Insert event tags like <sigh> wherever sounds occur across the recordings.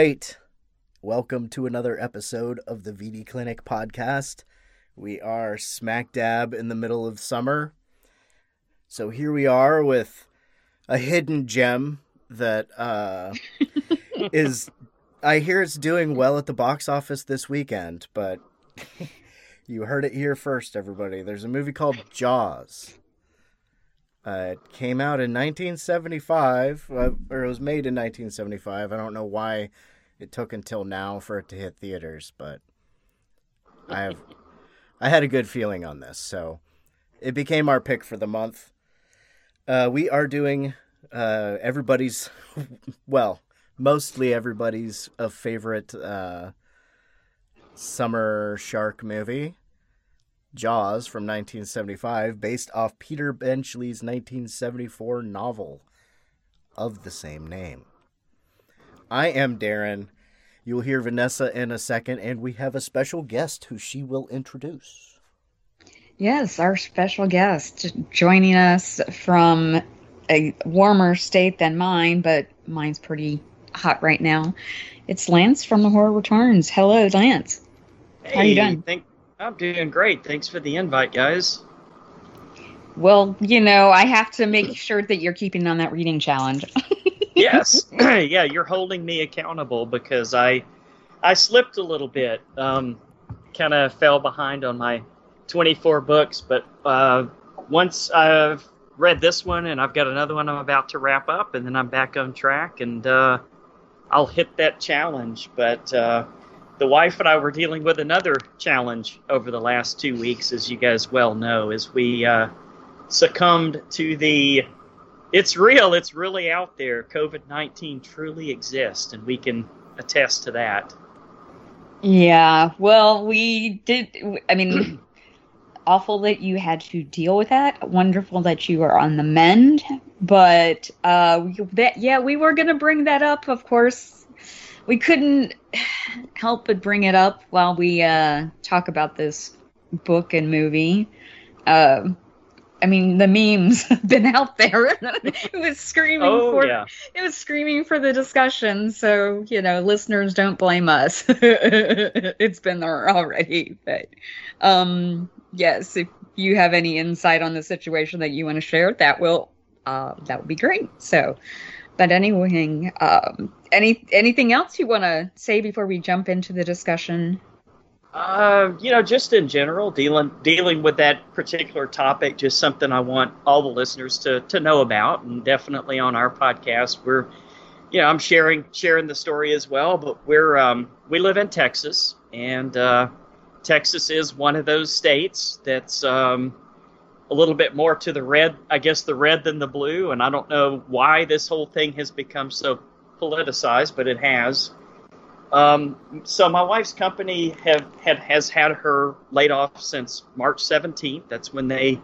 right. Welcome to another episode of the VD Clinic podcast. We are smack dab in the middle of summer. So here we are with a hidden gem that uh, <laughs> is, I hear it's doing well at the box office this weekend, but <laughs> you heard it here first, everybody. There's a movie called Jaws. Uh, it came out in 1975, uh, or it was made in 1975. I don't know why it took until now for it to hit theaters, but I have I had a good feeling on this, so it became our pick for the month. Uh, we are doing uh, everybody's, <laughs> well, mostly everybody's a favorite uh, summer shark movie, Jaws from 1975, based off Peter Benchley's 1974 novel of the same name. I am Darren. You'll hear Vanessa in a second, and we have a special guest who she will introduce. Yes, our special guest joining us from a warmer state than mine, but mine's pretty hot right now. It's Lance from The Horror Returns. Hello, Lance. How you doing? Thank, I'm doing great. Thanks for the invite, guys. Well, you know, I have to make sure that you're keeping on that reading challenge. <laughs> <laughs> Yes, <clears throat> yeah, you're holding me accountable because I, I slipped a little bit. Um, kind of fell behind on my 24 books, but uh, once I've read this one and I've got another one I'm about to wrap up, and then I'm back on track, and uh, I'll hit that challenge. But uh, the wife and I were dealing with another challenge over the last two weeks, as you guys well know, as we uh, succumbed to the it's real, it's really out there. COVID 19 truly exists, and we can attest to that. yeah, well, we did. I mean, <clears throat> awful that you had to deal with that. Wonderful that you are on the mend. But uh, that, yeah, we were going to bring that up, of course. We couldn't help but bring it up while we uh, talk about this book and movie. Uh, I mean, the memes <laughs> have been out there. <laughs> it was screaming Oh, for yeah. it was screaming for the discussion. So you know, listeners, don't blame us. <laughs> it's been there already. But um, yes, if you have any insight on the situation that you want to share, that will uh, that would be great. So, but anyway, um, any anything else you want to say before we jump into the discussion? Uh, you know, just in general, dealing dealing with that particular topic, just something I want all the listeners to to know about, and definitely on our podcast, we're, you know, I'm sharing sharing the story as well. But we're um, we live in Texas, and uh, Texas is one of those states that's um, a little bit more to the red, I guess, the red than the blue, and I don't know why this whole thing has become so politicized, but it has. Um, so my wife's company have had has had her laid off since March 17th. That's when they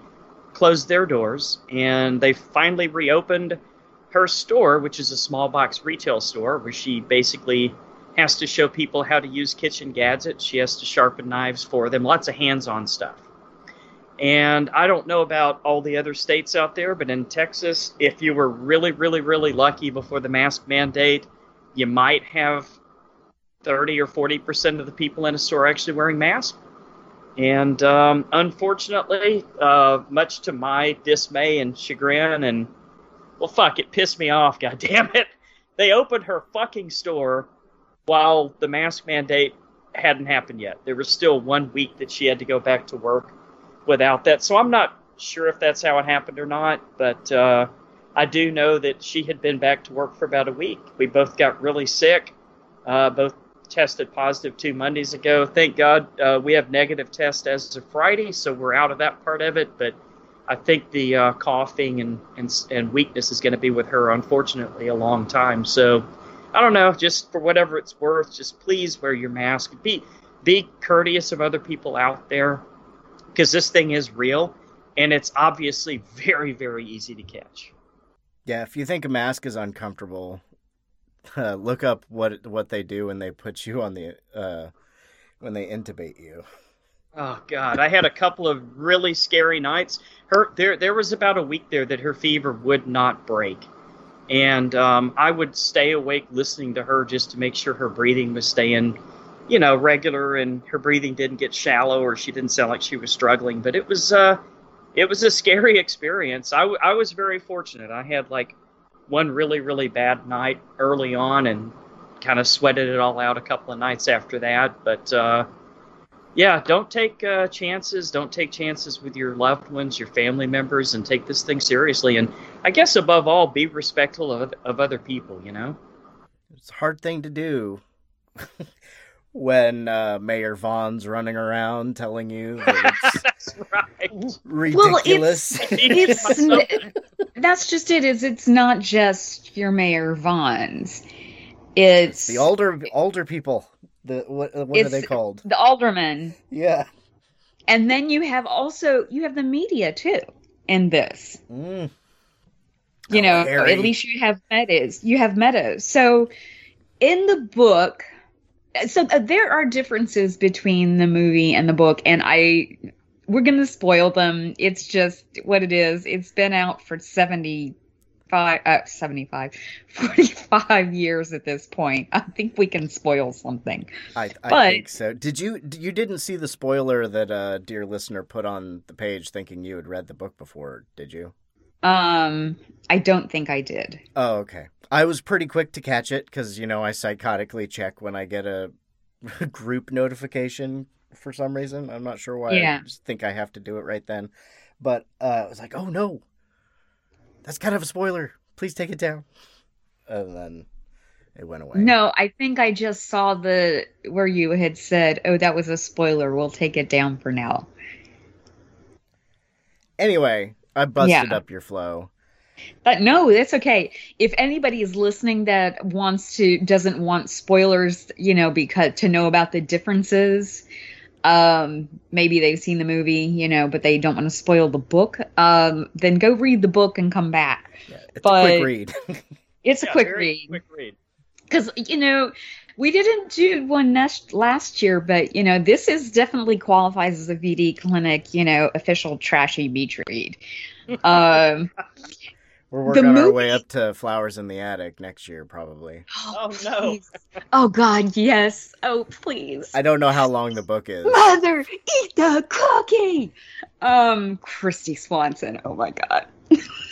closed their doors, and they finally reopened her store, which is a small box retail store, where she basically has to show people how to use kitchen gadgets. She has to sharpen knives for them, lots of hands-on stuff. And I don't know about all the other states out there, but in Texas, if you were really, really, really lucky before the mask mandate, you might have 30 or 40 percent of the people in a store are actually wearing masks. And um, unfortunately, uh, much to my dismay and chagrin, and well, fuck, it pissed me off. <laughs> God damn it! They opened her fucking store while the mask mandate hadn't happened yet. There was still one week that she had to go back to work without that. So I'm not sure if that's how it happened or not, but uh, I do know that she had been back to work for about a week. We both got really sick. Uh, both tested positive two Mondays ago. Thank God uh, we have negative tests as of Friday, so we're out of that part of it. But I think the uh, coughing and, and and weakness is going to be with her, unfortunately, a long time. So I don't know. Just for whatever it's worth, just please wear your mask. Be be courteous of other people out there. because this thing is real and it's obviously <laughs> very, very easy to catch. Yeah, if you think a mask is uncomfortable, uh, <laughs> look up what what they do when they put you on the uh, when they intubate you. Oh God, I had a couple of really scary nights. Her there there was about a week there that her fever would not break, and um, I would stay awake listening to her just to make sure her breathing was staying, you know, regular and her breathing didn't get shallow or she didn't sound like she was struggling. But it was uh, it was a scary experience. I, w- I was very fortunate. I had like one really really bad night early on and kind of sweated it all out a couple of nights after that, but. Uh, yeah, don't take uh, chances. Don't take chances with your loved ones, your family members, and take this thing seriously. And I guess above all, be respectful of, of other people. You know, It's a hard thing to do <laughs> when uh, Mayor Vaughn's running around telling you that <laughs> it's that's right. ridiculous. It's that's just it. Is it's not just your Mayor Vaughn's. It's the older older people. The what what are they called? the aldermen, Yeah. and then you have also you have the media too in this. Mm. you Oh, know Harry. at least you have meadows you have meadows so in the book so uh, there are differences between the movie and the book and i we're going to spoil them it's just what it is it's been out for 75 uh 75 <laughs> 45 years at this point i think we can spoil something I, I But- think so. Did you you didn't see the spoiler that uh dear listener put on the page thinking you had read the book before, did you? um i don't think i did Oh, okay. I was pretty quick to catch it because you know I psychotically check when I get a <laughs> group notification for some reason. I'm not sure why. Yeah. I just think I have to do it right then. But uh, I was like, oh no, that's kind of a spoiler. Please take it down. And then it went away. No, I think I just saw the where you had said, "Oh, that was a spoiler. We'll take it down for now." Anyway, I busted Yeah. up your flow. But no, that's okay. If anybody is listening that wants to doesn't want spoilers, you know, because to know about the differences, um, maybe they've seen the movie, you know, but they don't want to spoil the book, um, then go read the book and come back. Yeah, it's a quick read. <laughs> It's a Yeah, quick read. Quick read. because you know we didn't do one last last year but you know this is definitely qualifies as a vd clinic you know official trashy beach read <laughs> um We're working our movie- way up to Flowers in the Attic next year, probably. <gasps> Oh, no. <laughs> oh god yes oh please I don't know how long the book is. mother eat the cookie um kristy swanson oh my god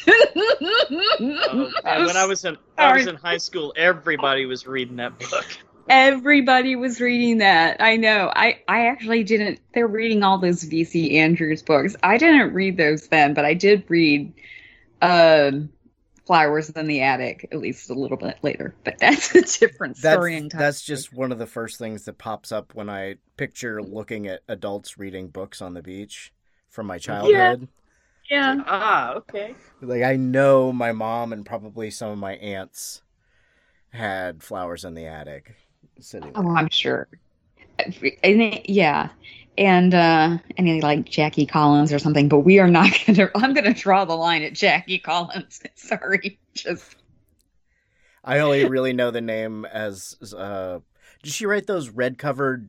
Oh, God. when I was in I was in high school, everybody was reading that book. Everybody was reading that. I know. I I actually didn't. They're reading all those VC Andrews books. I didn't read those then, but I did read um Flowers in the Attic at least a little bit later. But that's a different That's, story entirely. that's just one of the first things that pops up when I picture looking at adults reading books on the beach from my childhood. yeah. Ah, okay. Like I know my mom and probably some of my aunts had flowers in the attic sitting. Oh, there. I'm sure. I think- yeah. And uh any like Jackie Collins or something, but we are not <laughs> gonna I'm gonna draw the line at Jackie Collins. <laughs> Sorry. Just I only really know the name as uh did she write those red covered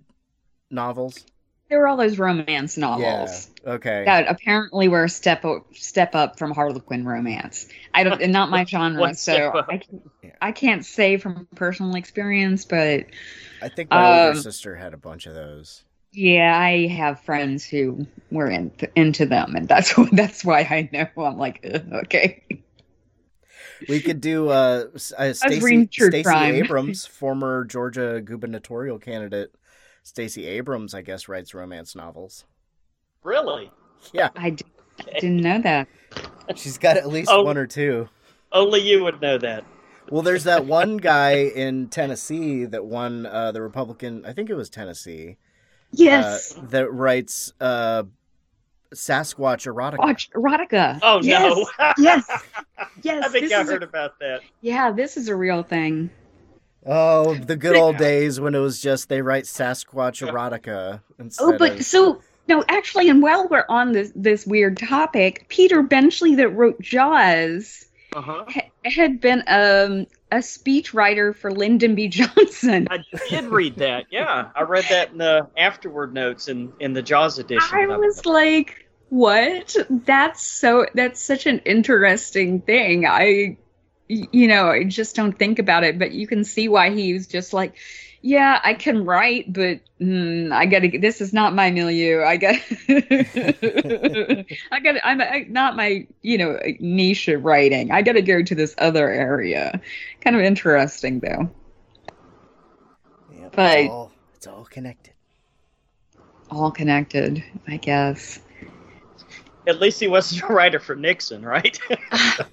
novels? there were all those romance novels. Yeah. Okay. that apparently were a step up, step up from Harlequin romance. I don't, and not my <laughs> genre, so. I, can, Yeah. I can't say from personal experience, but I think my older um, sister had a bunch of those. Yeah, I have friends who were in, into them, and that's wh- <laughs> that's why I know. I'm like, okay, We could do uh, S- uh Stacey Stacey. Abrams, <laughs> former Georgia gubernatorial candidate. Stacey Abrams, I guess, writes romance novels. Really? Yeah, I d- didn't know that. she's got at least Oh. one or two. Only you would know that. Well, there's that one guy in Tennessee that won uh, the Republican. I think it was Tennessee. Yes, uh, that writes uh, Sasquatch erotica. watch erotica. Oh yes. no. yes, yes. I think this I is a- heard about that. yeah, this is a real thing. Oh, the good <laughs> old days when it was just they write Sasquatch erotica instead Oh, but of so no, actually, and while we're on this this weird topic, Peter Benchley that wrote Jaws Uh-huh. ha- had been um, a speechwriter for Lyndon B. Johnson. I did read that. Yeah, I read that in the afterward notes in in the Jaws edition. I was like, what? That's so, that's such an interesting thing. I, you know, I just don't think about it, but you can see why he was just like, yeah, I can write, but mm, I gotta, this is not my milieu. I got, <laughs> I got, I'm I, not my, you know, niche of writing. I gotta go to this other area. Kind of interesting though. Yep, But- it's all it's all connected. All connected, I guess. At least he wasn't a writer for Nixon, right? <laughs> Could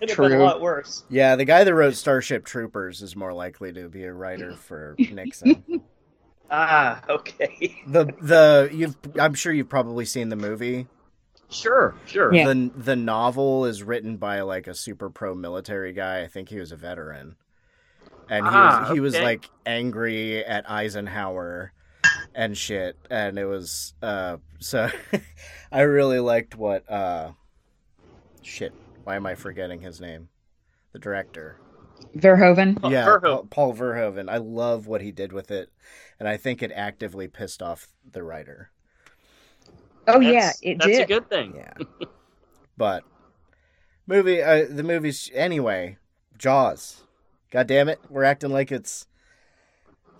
been True. a lot worse. Yeah, the guy that wrote Starship Troopers is more likely to be a writer <laughs> for Nixon. Ah, okay. the the you've I'm sure you've probably seen the movie. Sure, sure. Yeah. The the novel is written by like a super pro military guy. I think he was a veteran. And he Ah, was he was okay. like angry at Eisenhower and shit and it was uh so <laughs> I really liked what uh shit, why am I forgetting his name? The director. Verhoeven. Yeah, Verhoeven. Paul, Paul Verhoeven. I love what he did with it and I think it actively pissed off the writer. Oh That's- yeah, it that's did. a good thing. Yeah. <laughs> but movie uh, the movie's anyway, Jaws. God damn it, we're acting like it's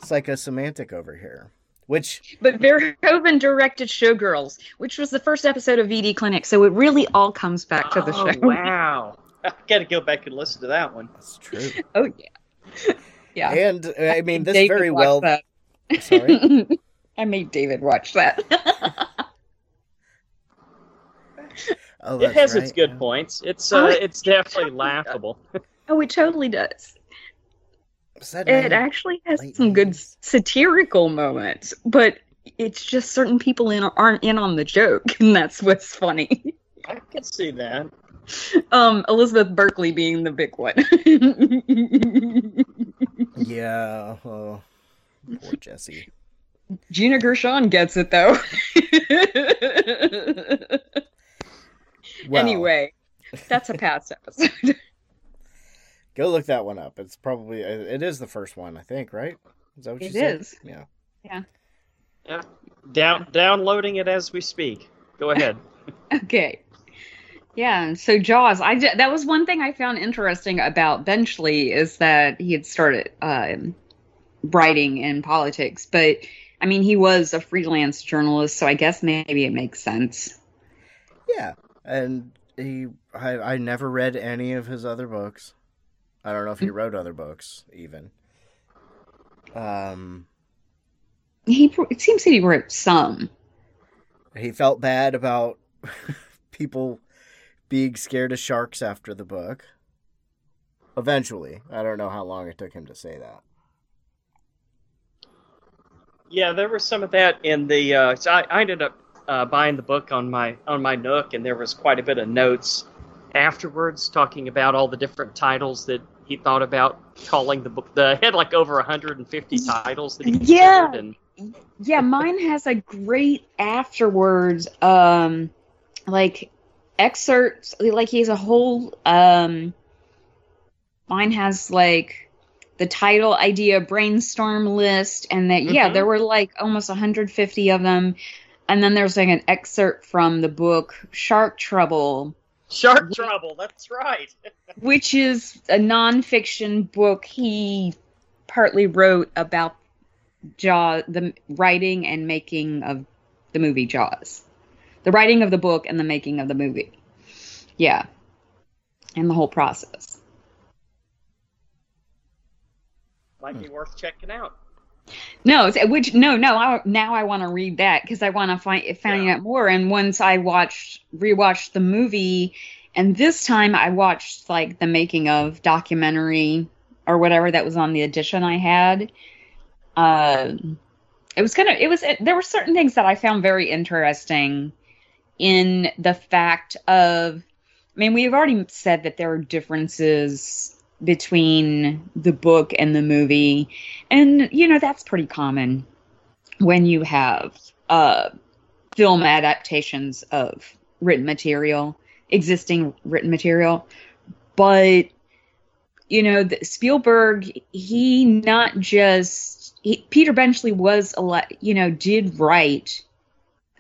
psychosemantic over here. Which But Verhoeven directed Showgirls, which was the first episode of VD Clinic, so it really all comes back to the oh, show. wow. <laughs> <laughs> I got to go back and listen to that one. that's true. Oh yeah, yeah. And uh, I mean this David very well that. sorry. I made David watch that. <laughs> Oh, It has right. its good yeah. points. It's Oh, uh, it- it's definitely laughable. <laughs> oh, it totally does. It name? actually has Late some good satirical moments, but it's just certain people in aren't in on the joke, <laughs> and that's what's funny. I can see that. Um, Elizabeth Berkley being the big one. Yeah. Oh, poor Jesse. Gina Gershon gets it though. Well, anyway, that's a past episode. <laughs> go look that one up. It's probably it is the first one, I think, right? Is that what you It said? is. Yeah. Yeah. Down downloading it as we speak. Go ahead. <laughs> <laughs> okay. Yeah, so Jaws, I did, that was one thing I found interesting about Benchley is that he had started um, writing in politics, but I mean he was a freelance journalist, so I guess maybe it makes sense. Yeah, and he, I, I never read any of his other books. I don't know if he wrote other books even. Um, He it seems that he wrote some. he felt bad about <laughs> people being scared of sharks after the book. Eventually, I don't know how long it took him to say that. Yeah, there was some of that in the. Uh, so I, I ended up uh, buying the book on my on my Nook, and there was quite a bit of notes afterwards talking about all the different titles that he thought about calling the book. The had like over 150 titles that he Yeah. and Yeah, mine has a great afterwards um like excerpts like he has a whole um mine has like the title idea brainstorm list and that yeah Mhm. there were like almost 150 of them and then there's like an excerpt from the book shark trouble Shark Trouble. That's right. <laughs> which is a nonfiction book he partly wrote about Jaws, the writing and making of the movie Jaws, the writing of the book and the making of the movie. Yeah, and the whole process. Might be worth checking out. No, which no, no. I, now I want to read that because I want to find find Yeah. out more. And once I watched rewatched the movie, and this time I watched like the making of documentary or whatever that was on the edition I had. Uh, it was kind of it was there were certain things that I found very interesting in the fact of. I mean, we've already said that there are differences between the book and the movie and you know that's pretty common when you have uh film adaptations of written material, existing written material. But you know, the, Spielberg, he not just he, Peter Benchley was a lot, you know, did write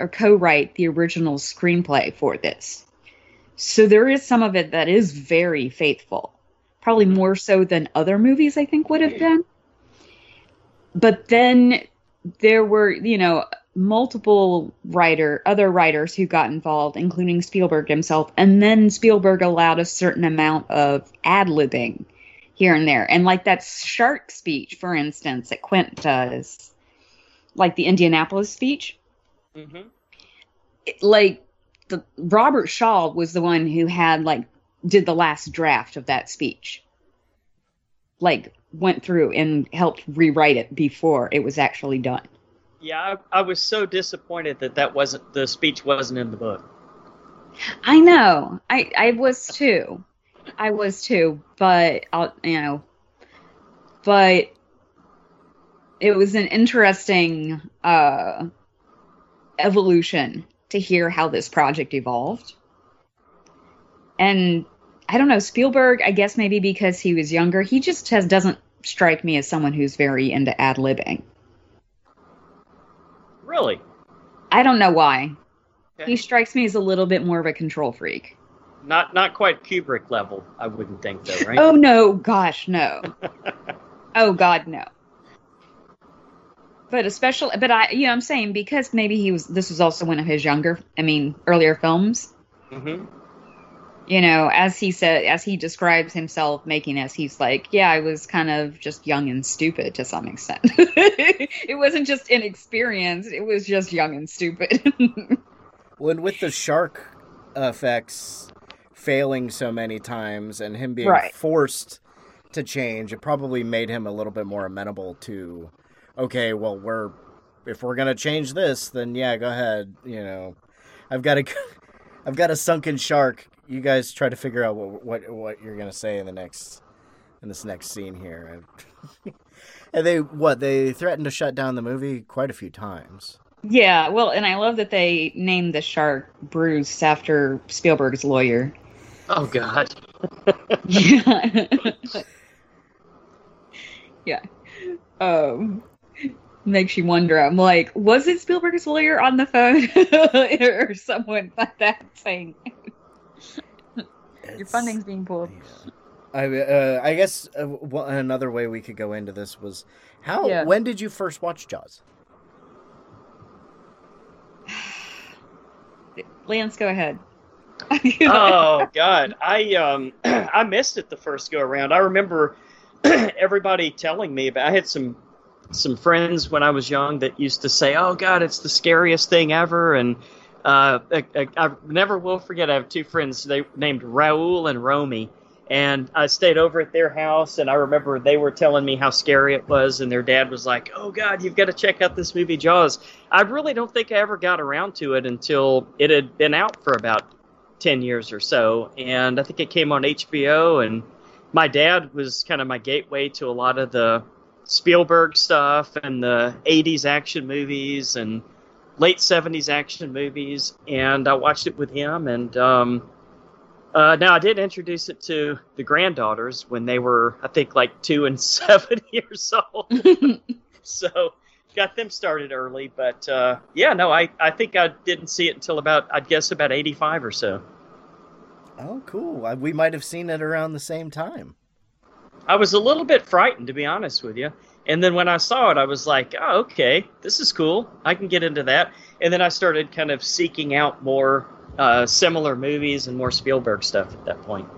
or co-write the original screenplay for this. So there is some of it that is very faithful. Probably more so than other movies I think would have been. But then there were, you know, multiple writer other writers who got involved including Spielberg himself and then Spielberg allowed a certain amount of ad-libbing here and there and like that shark speech for instance that Quint does like the Indianapolis speech Mm-hmm. it- like the Robert Shaw was the one who had like did the last draft of that speech like went through and helped rewrite it before it was actually done Yeah, I, I was so disappointed that that wasn't the speech wasn't in the book. I know. I I was too. I was too, but I'll you know, but it was an interesting uh evolution to hear how this project evolved. And I don't know, Spielberg, I guess maybe because he was younger, he just has doesn't strike me as someone who's very into ad-libbing. Really? I don't know why. Okay. He strikes me as a little bit more of a control freak. Not not quite Kubrick level, I wouldn't think though, right? Oh no, gosh, no. <laughs> oh God, no. But especially, but I, you know, I'm saying because maybe he was. This was also one of his younger, I mean, earlier films. hmm You know, as he said, as he describes himself making this, he's like, yeah, I was kind of just young and stupid to some extent. <laughs> it wasn't just inexperienced; it was just young and stupid. <laughs> when with the shark effects failing so many times and him being Right. forced to change, it probably made him a little bit more amenable to, okay, well, we're if we're gonna change this, then yeah, go ahead. You know, I've got a, <laughs> I've got a sunken shark. You guys try to figure out what what what you're gonna say in the next in this next scene here. <laughs> and they what they threatened to shut down the movie quite a few times. yeah, well, and I love that they named the shark Bruce after Spielberg's lawyer. Oh God. Yeah. <laughs> yeah. Um makes you wonder. I'm like, was it Spielberg's lawyer on the phone <laughs> or someone like that saying your funding's being pulled? I uh, I guess uh, one- another way we could go into this was how Yeah. when did you first watch Jaws? <sighs> Lance, go ahead. <laughs> <laughs> oh God, I um <clears throat> I missed it the first go around. I remember <clears throat> everybody telling me about. I had some some friends when I was young that used to say, "Oh God, it's the scariest thing ever," and uh, I, I, I never will forget. I have two friends they named Raul and Romy, and I stayed over at their house, and I remember they were telling me how scary it was, and their dad was like, "Oh God, you've got to check out this movie Jaws." I really don't think I ever got around to it until it had been out for about 10 years or so and i think it came on hbo and my dad was kind of my gateway to a lot of the spielberg stuff and the 80s action movies and late 70s action movies and i watched it with him and um, uh, now i did introduce it to the granddaughters when they were i think like two and <laughs> seven years old <laughs> so got them started early but uh, yeah no I, I think i didn't see it until about i'd guess about 85 or so Oh, cool. We might have seen it around the same time. I was a little bit frightened, to be honest with you. And then when I saw it, I was like, oh, okay, this is cool. I can get into that. And then I started kind of seeking out more uh, similar movies and more Spielberg stuff at that point.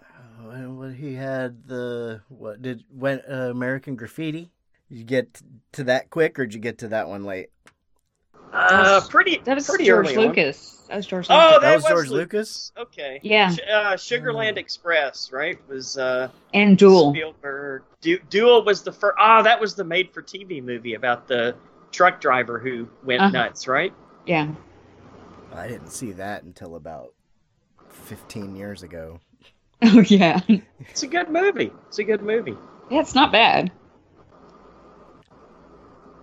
Oh, and what he had the what did when uh, American Graffiti? Did you get to that quick, or did you get to that one late? Uh, pretty, That was pretty George early on. Lucas. That was George Oh, Lucas. That that was was George Lucas. Lucas. Okay. Yeah. Uh, Sugarland Express, right? Was uh, and Duel. Spielberg. Du- Duel was the first. Ah, that was the made-for-TV movie about the truck driver who went Uh-huh. nuts, right? Yeah. I didn't see that until about fifteen years ago. <laughs> Oh yeah. It's a good movie. It's a good movie. Yeah, it's not bad.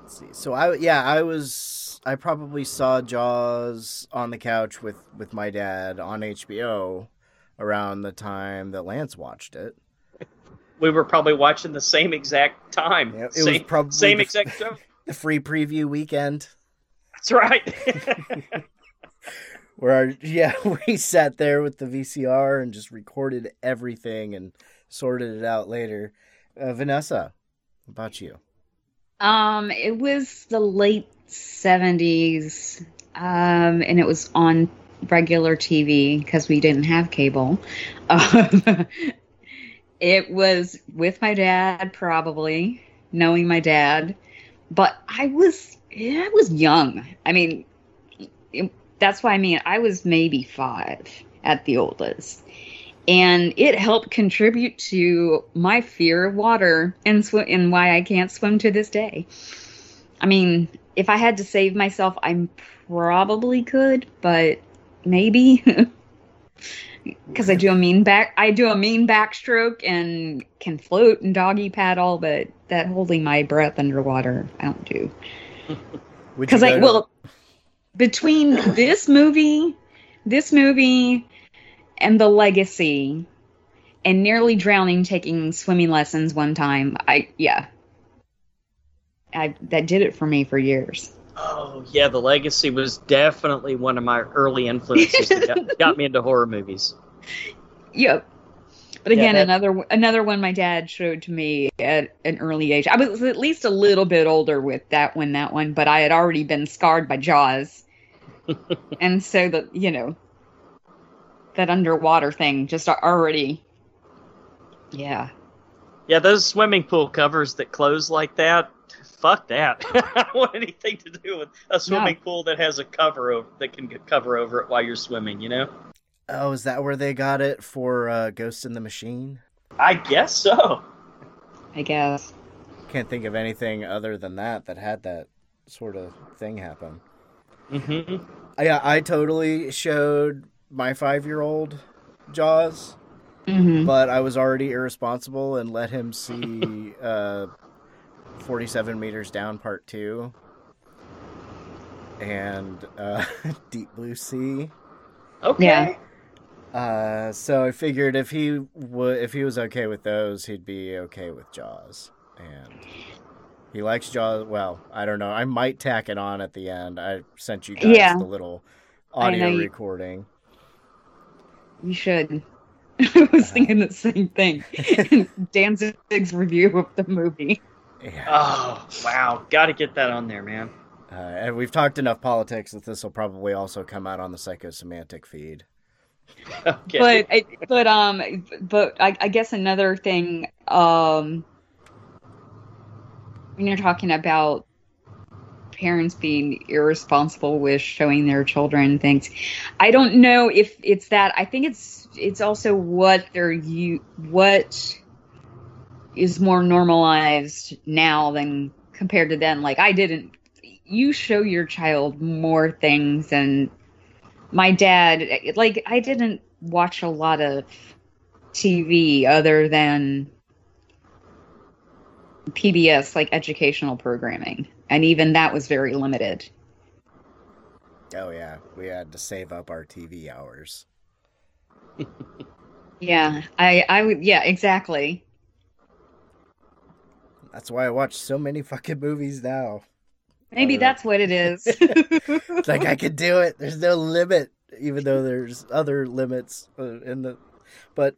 Let's see. So I yeah, I was I probably saw Jaws on the couch with with my dad on HBO around the time that Lance watched it. We were probably watching the same exact time. Yeah, it same, was probably same the- exact show. <laughs> The free preview weekend That's right. <laughs> <laughs> where our, yeah, we sat there with the VCR and just recorded everything and sorted it out later. Uh, Vanessa, what about you? Um, it was the late seventies, um, and it was on regular TV because we didn't have cable. Um, <laughs> it was with my dad, probably knowing my dad, but I was yeah, I was young. I mean, it, that's why I mean I was maybe five at the oldest. And it helped contribute to my fear of water and sw- and why I can't swim to this day. I mean, if I had to save myself, I probably could, but maybe <laughs> because I do a mean back, I do a mean backstroke and can float and doggy paddle, but that holding my breath underwater, I don't do. <laughs> Because I well, between this movie, this movie, and the legacy, and nearly drowning taking swimming lessons one time, I yeah, I that did it for me for years. oh yeah, The Legacy was definitely one of my early influences that got, <laughs> got me into horror movies. Yep. But Yeah, again, that- another another one my dad showed to me at an early age. I was at least a little bit older with that one, that one, but I had already been scarred by Jaws, <laughs> and so the you know that underwater thing just already, yeah, Yeah, those swimming pool covers that close like that. Fuck that! <laughs> I don't want anything to do with a swimming pool that has a cover over that can cover over it while you're swimming. You know? Oh, is that where they got it for uh, Ghost in the Machine? I guess so. I guess. Can't think of anything other than that that had that sort of thing happen. hmm Yeah, I totally showed my five year old Jaws, hmm but I was already irresponsible and let him see uh, 47 Meters Down Part 2 and uh, <laughs> Deep Blue Sea. Okay. Yeah. Uh, so I figured if he would, if he was okay with those, he'd be okay with Jaws, and he likes Jaws. Well, I don't know. I might tack it on at the end. I sent you guys Yeah. the little I know audio you- recording. You should. <laughs> I was thinking the same thing. <laughs> Danzig's review of the movie. Yeah. Oh wow, got to get that on there, man. Uh, and we've talked enough politics that this will probably also come out on the psychosemantic feed. <laughs> Okay. but I, but um but I, I guess another thing um when you're talking about parents being irresponsible with showing their children things. I don't know if it's that. I think it's it's also what they're you what is more normalized now than compared to then. Like i didn't you show your child more things and my dad. Like i didn't watch a lot of tv other than pbs like educational programming and even that was very limited Oh yeah, we had to save up our TV hours. <laughs> yeah i i would yeah exactly That's why I watch so many fucking movies now. maybe that's what it is It's <laughs> <laughs> like I could do it. There's no limit, even though there's other limits uh, in the. But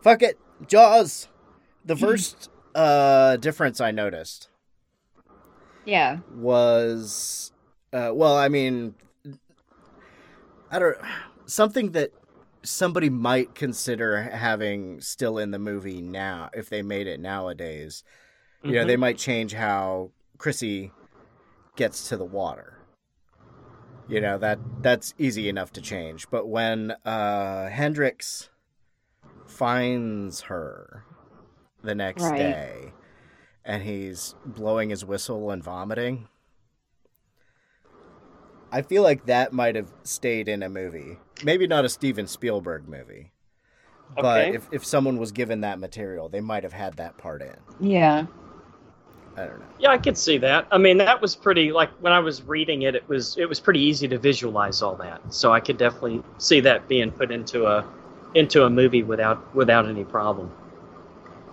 fuck it, Jaws. The first uh, difference I noticed yeah was, uh, well, I mean, I don't something that somebody might consider having still in the movie now if they made it nowadays. You know, they might change how Chrissy gets to the water. You know that that's easy enough to change. But when uh, Hendricks finds her the next Right. day, and he's blowing his whistle and vomiting, I feel like that might have stayed in a movie. Maybe not a Steven Spielberg movie, but Okay. if if someone was given that material, they might have had that part in. yeah I don't know. Yeah, I could see that. I mean, that was pretty like when I was reading it, it was it was pretty easy to visualize all that. So I could definitely see that being put into a into a movie without without any problem.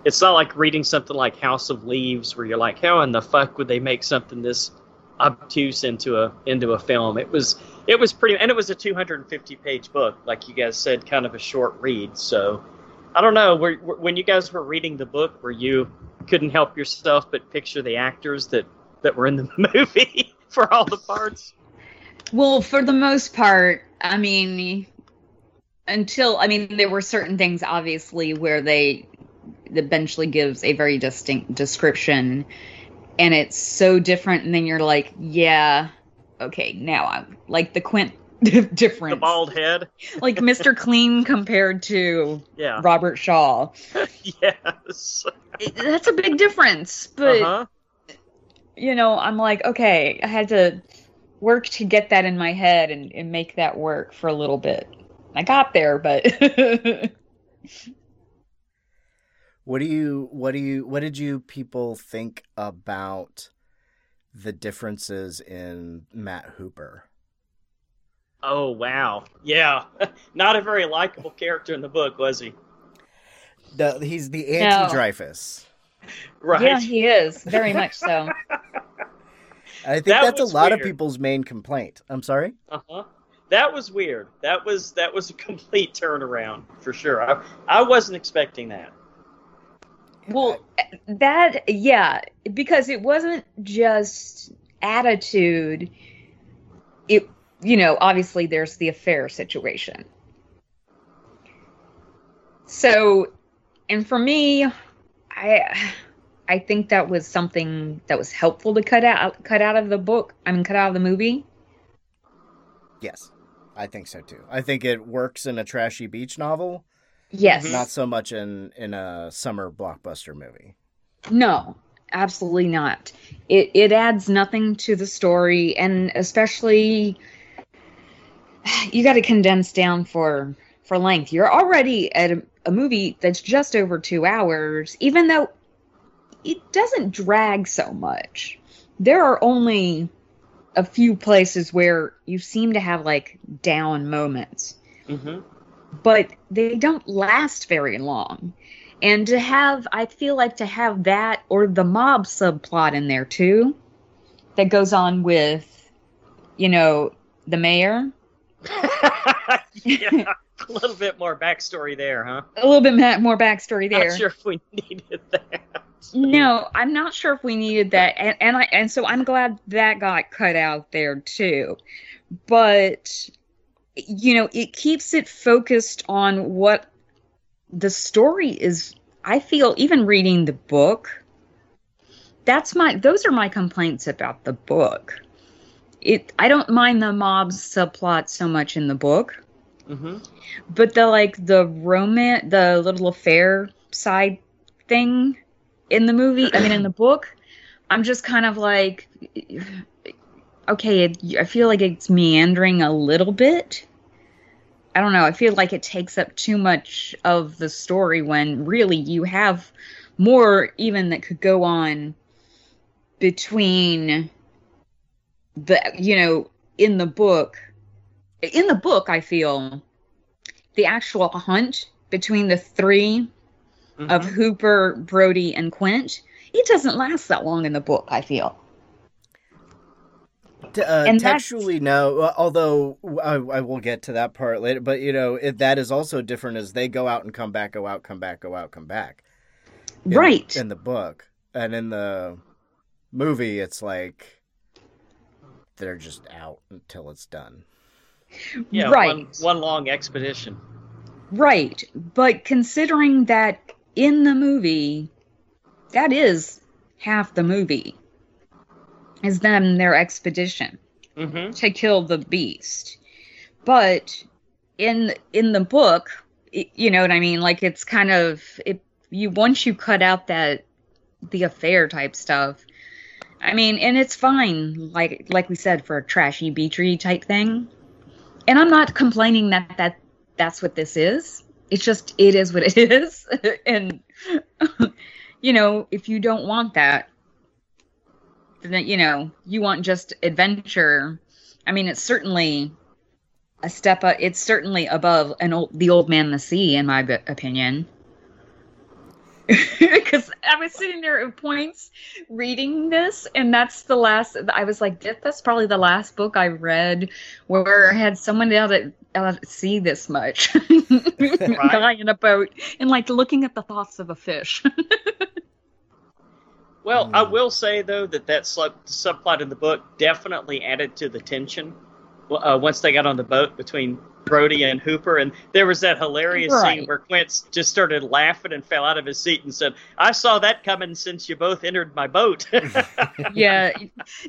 It's not like reading something like House of Leaves where you're like, how in the fuck would they make something this obtuse into a into a film? It was it was pretty and it was a 250 page book, like you guys said, kind of a short read. So I don't know. Were, when you guys were reading the book, were you couldn't help yourself but picture the actors that that were in the <laughs> movie for all the parts? Well, for the most part, I mean, until I mean, there were certain things obviously where they eventually gives a very distinct description, and it's so different, and then you're like, yeah, okay, now I'm like the Quint <laughs> difference, The bald head. <laughs> like Mr. Clean compared to Yeah. Robert Shaw. <laughs> yes. That's a big difference, but uh-huh. you know, I'm like, okay, I had to work to get that in my head and, and make that work for a little bit. I got there, but What do you what do you what did you people think about the differences in Matt Hooper? Oh wow. Yeah. <laughs> Not a very likable character in the book, was he? The, he's the anti Dreyfuss. <laughs> Right. yeah, he is very much so. I think That that's a was lot of people's main complaint. I'm sorry. Uh-huh. That was weird. That was that was a <laughs> complete turnaround for sure. I I wasn't expecting that. Well, eh, that yeah, because it wasn't just attitude. It you know, obviously there's the affair situation. So, and for me, I I think that was something that was helpful to cut out cut out of the book. I mean, cut out of the movie. Yes, I think so too. I think it works in a trashy beach novel, Yes. not so much in in a summer blockbuster movie. No, absolutely not. It it adds nothing to the story, and especially you got to condense down for for length. You're already at a, a movie that's just over two hours, even though it doesn't drag so much. There are only a few places where you seem to have like down moments Mm-hmm. But they don't last very long. And to have, I feel like to have that or the mob subplot in there too, that goes on with, you know, the mayor. <laughs> yeah. A little bit more backstory there, huh? A little bit ma- more backstory there. Not sure if we needed that. No, I'm not sure if we needed that, and and I and so I'm glad that got cut out there too. But you know, it keeps it focused on what the story is. I feel even reading the book, that's my those are my complaints about the book. It I don't mind the mob subplot so much in the book, Mm-hmm. but the like the romance, the little affair side thing in the movie, I mean in the book, I'm just kind of like, okay, it, I feel like it's meandering a little bit. I don't know. I feel like it takes up too much of the story when really you have more even that could go on between the you know in the book in the book i feel the actual hunt between the 3 of Mhm. hooper brody and quint it doesn't last that long in the book i feel uh, And that's- textually, no. Although I, I will get to that part later, but you know it, that is also different as they go out and come back, go out, come back, go out, come back. In- right in the book and in the movie, it's like they're just out until it's done. Yeah, right One, one long expedition. right but considering that in the movie that is half the movie is them their expedition Mm-hmm. to kill the beast. But in in the book it, you know what i mean? Like it's kind of it you once you cut out that the affair type stuff i mean and it's fine like like we said for a trashy beachy type thing. And i'm not complaining that that that's what this is. It's just it is what it <laughs> is. And <laughs> you know if you don't want that, you know, you want just adventure. I mean, it's certainly a step up. It's certainly above an old, the old man in the sea, in my b- opinion. <laughs> Because I was sitting there at points reading this, and that's the last. I was like, "That- "That's probably the last book I read where I had someone out at, out at sea this much, <laughs> dying in a boat, and like looking at the thoughts of a fish." <laughs> Well, I Hmm. will say though that that sub- subplot in the book definitely added to the tension uh, once they got on the boat between Brody and Hooper, and there was that hilarious scene where Quint just started laughing and fell out of his seat and said, "I saw that coming since you both entered my boat." <laughs> yeah.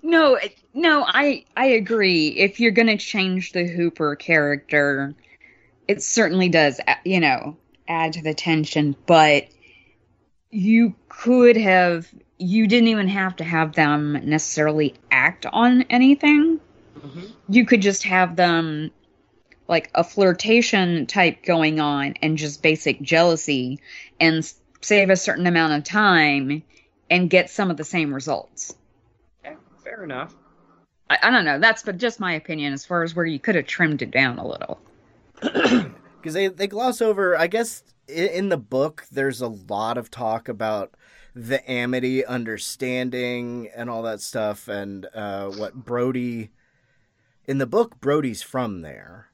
No no i i agree. If you're gonna change the hooper character it certainly does you know add to the tension. But you could have you didn't even have to have them necessarily act on anything Mhm. you could just have them like a flirtation type going on and just basic jealousy and save a certain amount of time and get some of the same results Okay, fair enough. I, I don't know. That's but just my opinion as far as where you could have trimmed it down a little. <clears throat> because they they gloss over. I guess in the book, there's a lot of talk about the Amity understanding and all that stuff, and uh, what Brody. In the book, Brody's from there,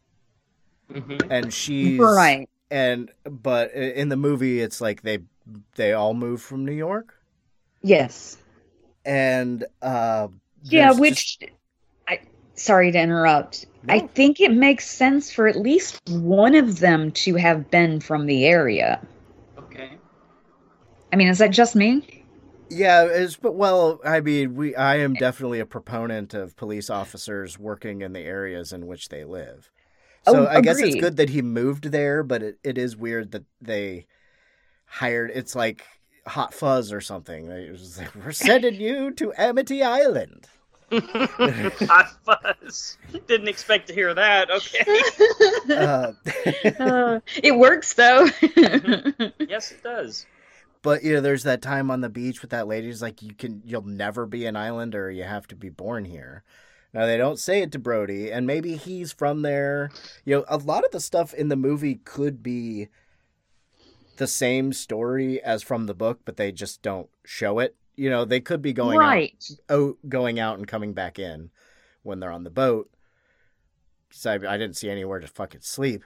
hmm and she's Right. And but in the movie, it's like they they all moved from New York, Yes. and uh, Yeah, which just- I sorry to interrupt. I think it makes sense for at least one of them to have been from the area. Okay. I mean, is that just me? Yeah, it's but well, I mean, we I am definitely a proponent of police officers working in the areas in which they live. So Oh, I guess it's good that he moved there, but it, it is weird that they hired it's like Hot Fuzz or something. It was like, we're sending you to Amity Island. <laughs> Hot fuzz. Didn't expect to hear that. Okay. Uh, <laughs> <laughs> Uh, it works though. yes, it does. But you know, there's that time on the beach with that lady who's like, you can you'll never be an islander, you have to be born here. Now they don't say it to Brody, and maybe he's from there. You know, a lot of the stuff in the movie could be the same story as from the book, but they just don't show it. You know, they could be going right. out, oh, going out and coming back in when they're on the boat. Because I, I didn't see anywhere to fucking sleep,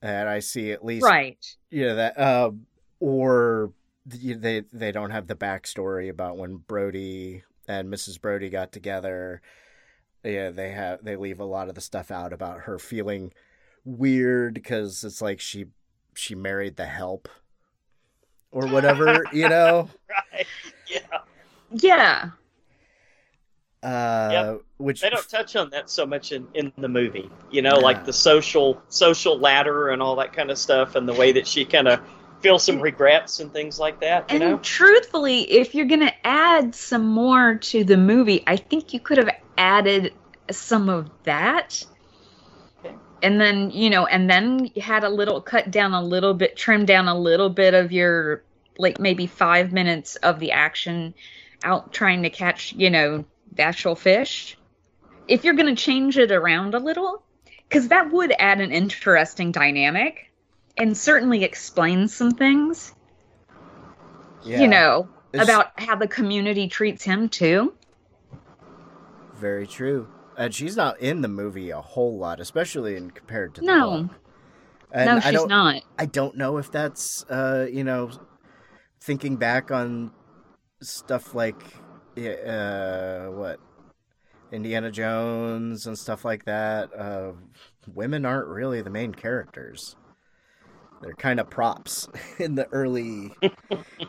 and I see at least Right. you know that uh, or they they don't have the backstory about when Brody and Mrs. Brody got together. Yeah, they have they leave a lot of the stuff out about her feeling weird because it's like she she married the help or whatever, <laughs> you know. Right. Yeah. Yeah. Uh, which They don't touch on that so much in, in the movie. You know, Yeah. like the social social ladder and all that kind of stuff, and the way that she kind of feels some regrets and things like that. You And know. truthfully, if you're going to add some more to the movie, I think you could have added some of that. Okay. And then, you know, and then you had a little cut down a little bit, trim down a little bit of your, like maybe five minutes of the action out trying to catch, you know, the actual fish. If you're going to change it around a little, because that would add an interesting dynamic and certainly explains some things yeah, you know, It's- about how the community treats him too. very true. And she's not in the movie a whole lot, especially in compared to the No. no, I she's don't, not. I don't know if that's uh, you know, thinking back on stuff like uh, what Indiana Jones and stuff like that. Uh, women aren't really the main characters. They're kind of props <laughs> in the early <laughs>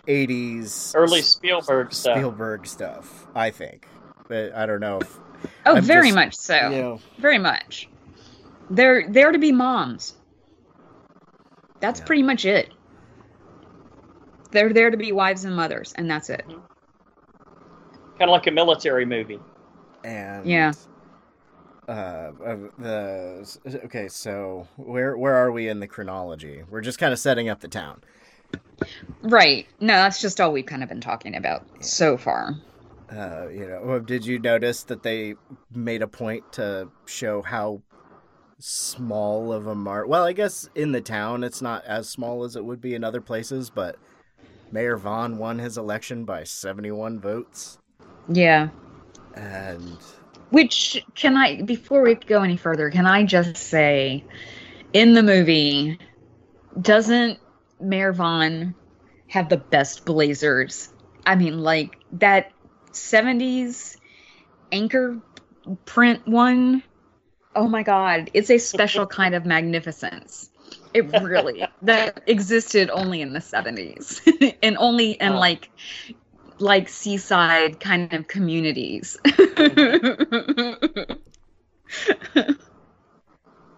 '80s, Early Spielberg stuff. Spielberg stuff. I think, but I don't know. If, Oh, I'm very just- much so. You know, Very much. They're there to be moms. That's Yeah. pretty much it. They're there to be wives and mothers, and that's it. Kind of like a military movie. and Yeah. Uh, the okay so where where are we in the chronology we're just kind of setting up the town Right. No, that's just all we've kind of been talking about so far. Uh, you know, did you notice that they made a point to show how small of a mart? Well, I guess in the town it's not as small as it would be in other places, but Mayor Vaughn won his election by 71 votes, Yeah. and Which can I before we go any further, can I just say in the movie doesn't Mayor Vaughn have the best blazers? I mean like that 70s anchor print one. Oh my god, it's a special <laughs> kind of magnificence. It really <laughs> that existed only in the 70s <laughs> and only in like like seaside kind of communities. <laughs>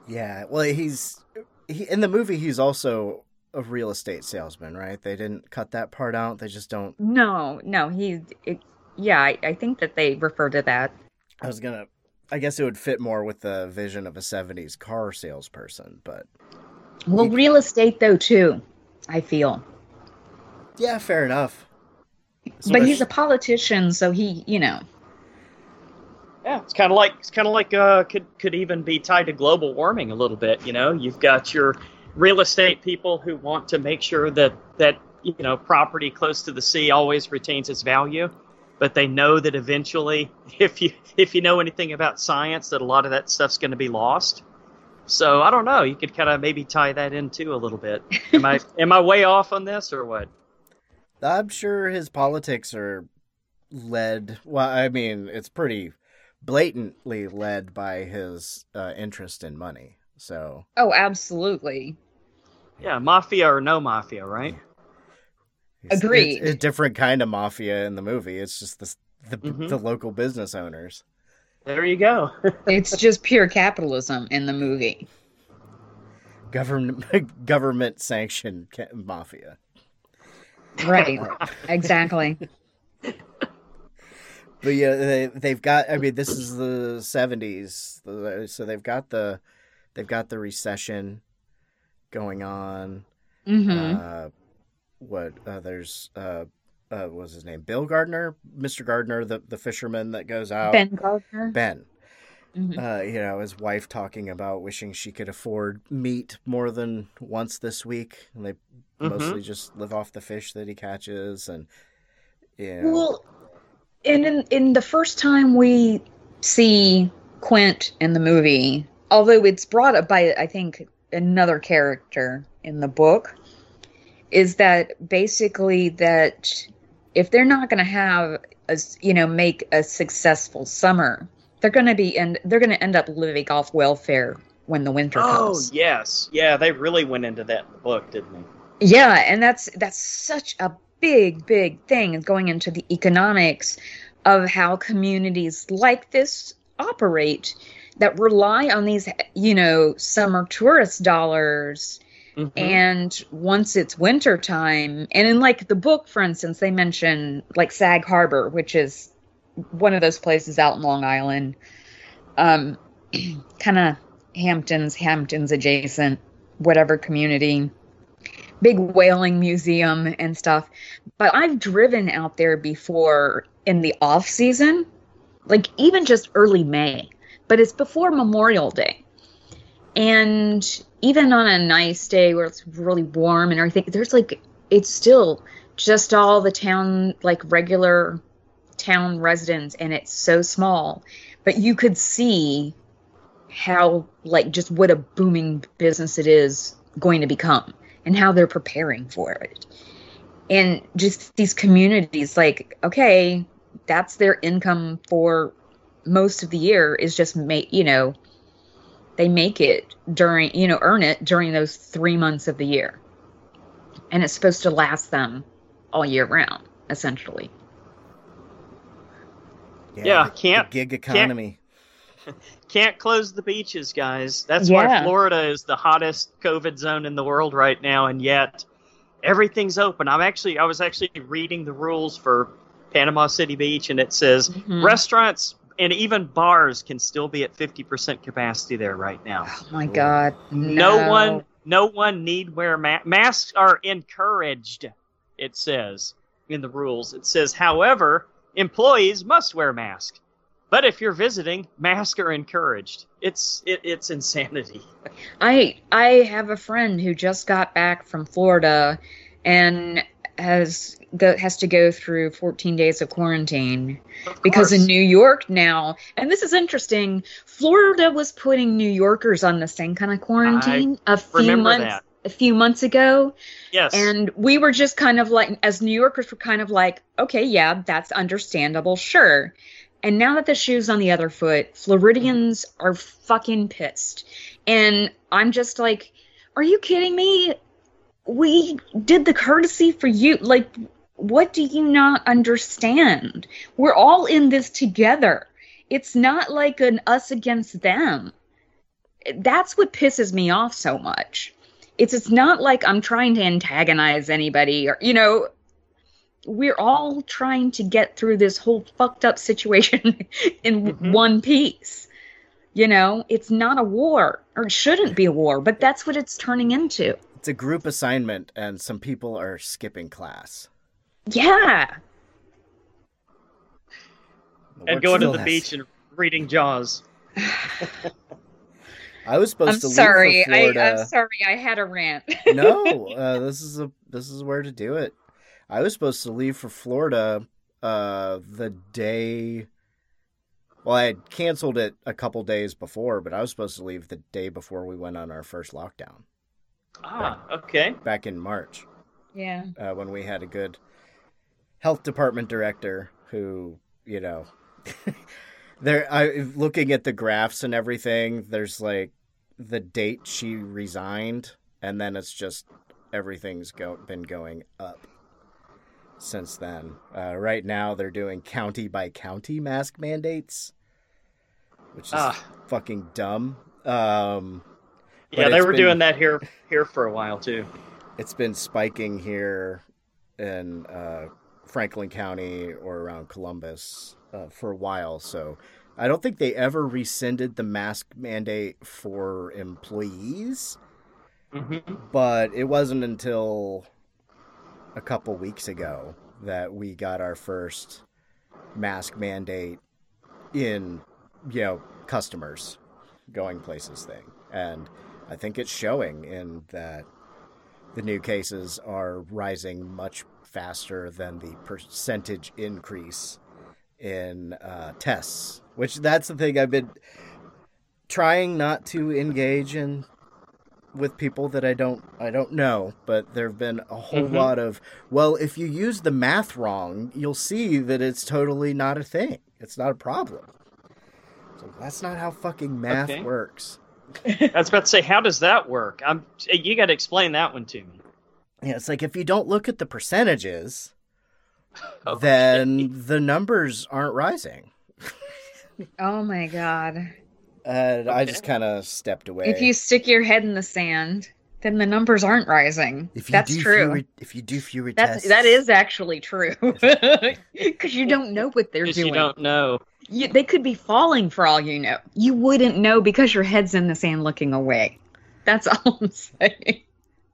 yeah, well, he's he, in the movie. He's also a real estate salesman, right? They didn't cut that part out. They just don't. no, no, he. It, yeah, I, I think that they refer to that. I was gonna. I guess it would fit more with the vision of a '70s car salesperson, but Well, He- real estate though too. I feel, yeah, fair enough. But he's a politician, so he, you know, Yeah, it's kind of like it's kind of like uh, could could even be tied to global warming a little bit. You know, you've got your real estate people who want to make sure that that you know property close to the sea always retains its value, but they know that eventually, <laughs> if you if you know anything about science, that a lot of that stuff's going to be lost. So I don't know. You could kind of maybe tie that in too a little bit. Am I <laughs> am I way off on this or what? I'm sure his politics are led. Well, I mean, it's pretty blatantly led by his uh, interest in money. So oh, absolutely, Yeah, mafia or no mafia, right? it's- Agreed. It's a different kind of mafia in the movie. It's just the the, Mhm. the local business owners. There you go. <laughs> it's just pure capitalism in the movie. Government <laughs> government sanctioned ca- mafia. Right, exactly. But yeah, they they've got. I mean, this is the seventies, so they've got the they've got the recession going on. hmm Uh, what uh, there's uh, uh, what was his name? Bill Gardner, Mister Gardner, the the fisherman that goes out. ben Gardner. Ben. Mhm. Uh, you know, his wife talking about wishing she could afford meat more than once this week, and they Mhm. mostly just live off the fish that he catches, and you know, Well, and in in the first time we see Quint in the movie, although it's brought up by I think another character in the book, is that basically that if they're not going to have a you know make a successful summer, they're going to be and they're going to end up living off welfare when the winter Oh comes. Oh yes, yeah, they really went into that in the book, didn't they? Yeah, and that's that's such a big, big thing going into the economics of how communities like this operate that rely on these, you know, summer tourist dollars. Mhm. And once it's winter time, and in like the book, for instance, they mention like Sag Harbor, which is one of those places out in Long Island, um, <clears throat> kind of Hamptons, Hamptons adjacent, whatever community big whaling museum and stuff. But I've driven out there before in the off season, like even just early May, but it's before Memorial Day. And even on a nice day where it's really warm and everything, there's like, it's still just all the town, like regular town residents, and it's so small. But you could see how, like, just what a booming business it is going to become and how they're preparing for it. And just these communities, like, okay, that's their income for most of the year is just make, you know, they make it during, you know, earn it during those three months of the year. And it's supposed to last them all year round, essentially. Yeah, the- can't- the gig economy. <laughs> Can't close the beaches, guys. That's Yeah. why Florida is the hottest COVID zone in the world right now, and yet everything's open. I'm actually, I was actually reading the rules for Panama City Beach, and it says Mhm. restaurants and even bars can still be at 50% capacity there right now. Oh my God. No, No, one, no one need wear ma- masks are encouraged. It says in the rules. It says, however, employees must wear masks. But if you're visiting, masks are encouraged. It's it, it's insanity. I I have a friend who just got back from Florida and has go, has to go through 14 days of quarantine Of because in. New York now, and this is interesting, Florida was putting New Yorkers on the same kind of quarantine a few months that. A few months ago, yes, and we were just kind of like as New Yorkers were kind of like, okay, yeah, that's understandable, sure. And now that the shoe's on the other foot, Floridians are fucking pissed. And I'm just like, are you kidding me? We did the courtesy for you. Like, what do you not understand? We're all in this together. It's not like an us against them. That's what pisses me off so much. It's it's not like I'm trying to antagonize anybody or you know, we're all trying to get through this whole fucked up situation <laughs> in Mhm. one piece. You know, it's not a war or it shouldn't be a war, but that's what it's turning into. It's a group assignment, and some people are skipping class. Yeah. And going to the has- beach and reading Jaws. <sighs> <laughs> I was supposed I'm to sorry. leave for I, Florida. I'm sorry. I had a rant. no, <laughs> uh, this is a this is where to do it. I was supposed to leave for Florida uh, the day. Well, I had canceled it a couple days before, but I was supposed to leave the day before we went on our first lockdown Ah, okay. back in March yeah. uh, when we had a good health department director who, you know, <laughs> there. I looking at the graphs and everything. There's like the date she resigned, and then it's just everything's go, been going up since then. Uh, right now, they're doing county by county mask mandates, which is Ah. fucking dumb. Um, Yeah, they were been- doing that here here for a while too. it's been spiking here in uh, Franklin County or around Columbus uh, for a while. So I don't think they ever rescinded the mask mandate for employees, hmm but it wasn't until a couple weeks ago that we got our first mask mandate in, you know, customers going places thing. And I think it's showing in that the new cases are rising much faster than the percentage increase in uh, tests, which that's the thing I've been trying not to engage in with people that I don't I don't know, but there've been a whole Mhm. lot of well, if you use the math wrong, you'll see that it's totally not a thing. It's not a problem. So that's not how fucking math Okay. works. <laughs> I was about to say, how does that work? I'm. You got to explain that one to me. Yeah, it's like if you don't look at the percentages, <laughs> Okay. then the numbers aren't rising. Oh my god. And I just kind of stepped away. If you stick your head in the sand, then the numbers aren't rising. if you That's do true. fewer, if you do fewer That's tests, that is actually true. <laughs> Because you don't know what they're doing. you don't know. You- they could be falling for all you know. You wouldn't know because your head's in the sand looking away. That's <laughs> all I'm saying.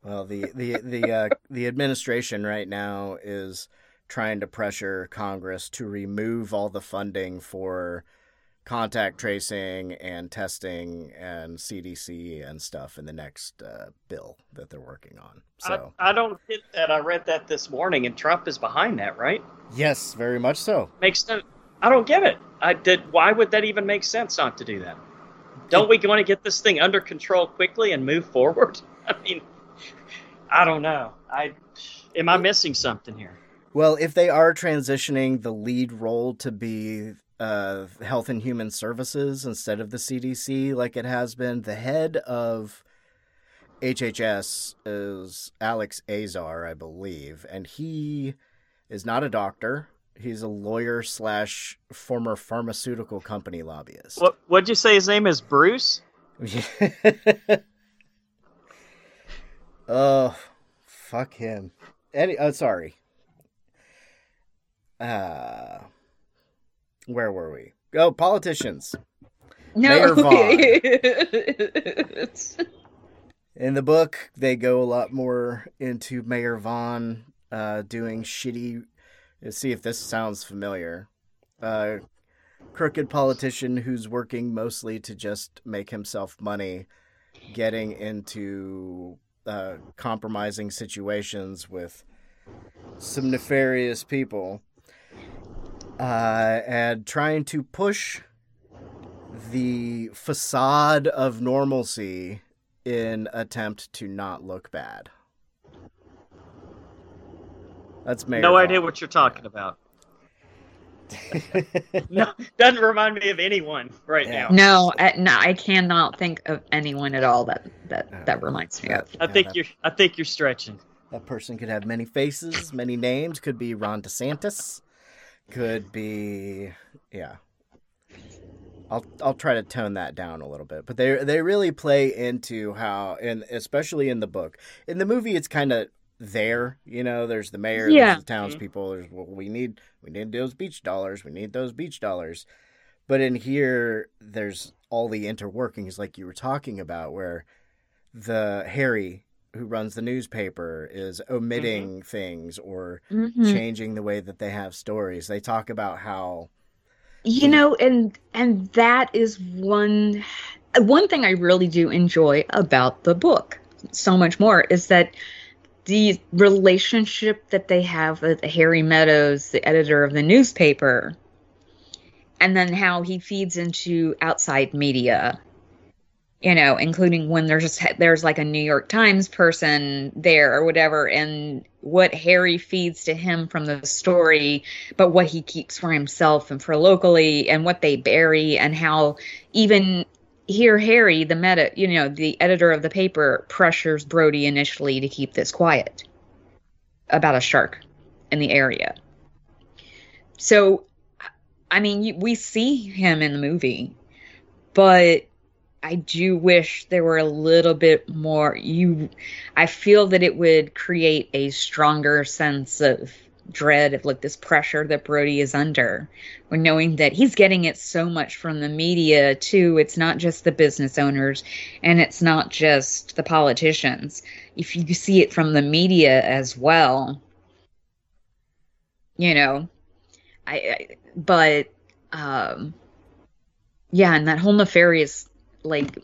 Well, the the the uh, the administration right now is trying to pressure Congress to remove all the funding for contact tracing and testing and CDC and stuff in the next uh, bill that they're working on. So I, I don't get that. I read that this morning, and Trump is behind that, right? yes, very much so. Makes no. I don't get it. I did. Why would that even make sense not to do that? Don't we want to get this thing under control quickly and move forward? <laughs> I mean, I don't know. I am I missing something here? Well, if they are transitioning the lead role to be uh, Health and Human Services instead of the CDC, like it has been, the head of HHS is Alex Azar, I believe, and he is not a doctor. He's a lawyer slash former pharmaceutical company lobbyist. What What'd you say? His name is Bruce. <laughs> oh, fuck him. Any, oh, sorry. Uh, where were we? Oh, politicians. Mayor <laughs> No. <laughs> In the book, they go a lot more into Mayor Vaughn uh, doing shitty. Let's see if this sounds familiar. a crooked politician who's working mostly to just make himself money, getting into uh, compromising situations with some nefarious people, uh, and trying to push the facade of normalcy in attempt to not look bad. That's Mayor. no Vaughn. idea what you're talking about. <laughs> No, doesn't remind me of anyone right Yeah. now. No, I, no, I cannot think of anyone at all that that that reminds me of. I Yeah, think that- you're. I think you're stretching. That person could have many faces, many names. Could be Ron DeSantis. Could be, yeah. I'll I'll try to tone that down a little bit, but they they really play into how, and especially in the book, in the movie, it's kind of there. You know, there's the mayor, Yeah. there's the townspeople. There's well, we need we need those beach dollars. We need those beach dollars. But in here, there's all the interworkings, like you were talking about, where the Harry who runs the newspaper is omitting things or Mhm. changing the way that they have stories. They talk about how You know, and and that is one one thing I really do enjoy about the book so much more is that the relationship that they have with Harry Meadows, the editor of the newspaper, and then how he feeds into outside media. You know, including when there's just there's like a New York Times person there or whatever, and what Harry feeds to him from the story but what he keeps for himself and for locally and what they bury and how even here Harry the meta you know the editor of the paper pressures Brody initially to keep this quiet about a shark in the area. So I mean we see him in the movie but I do wish there were a little bit more you I feel that it would create a stronger sense of dread of like this pressure that Brody is under. Or knowing that he's getting it so much from the media too. It's not just the business owners and it's not just the politicians. If you see it from the media as well, you know, I, I but um yeah, and that whole nefarious like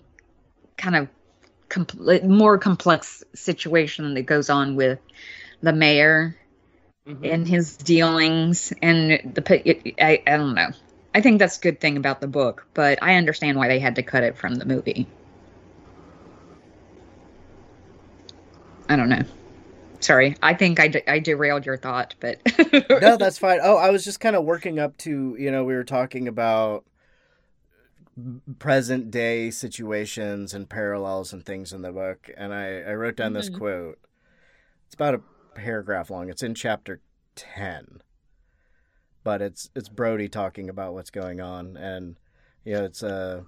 kind of compl- more complex situation that goes on with the mayor Mhm. and his dealings and the pa- it, I, I don't know i think that's a good thing about the book but i understand why they had to cut it from the movie i don't know sorry i think i, de- I derailed your thought but <laughs> no, that's fine. Oh, I was just kind of working up to, you know, we were talking about present day situations and parallels and things in the book, and I, I wrote down this Mhm. quote. It's about a paragraph long. It's in chapter ten, but it's it's Brody talking about what's going on, and you know, it's uh,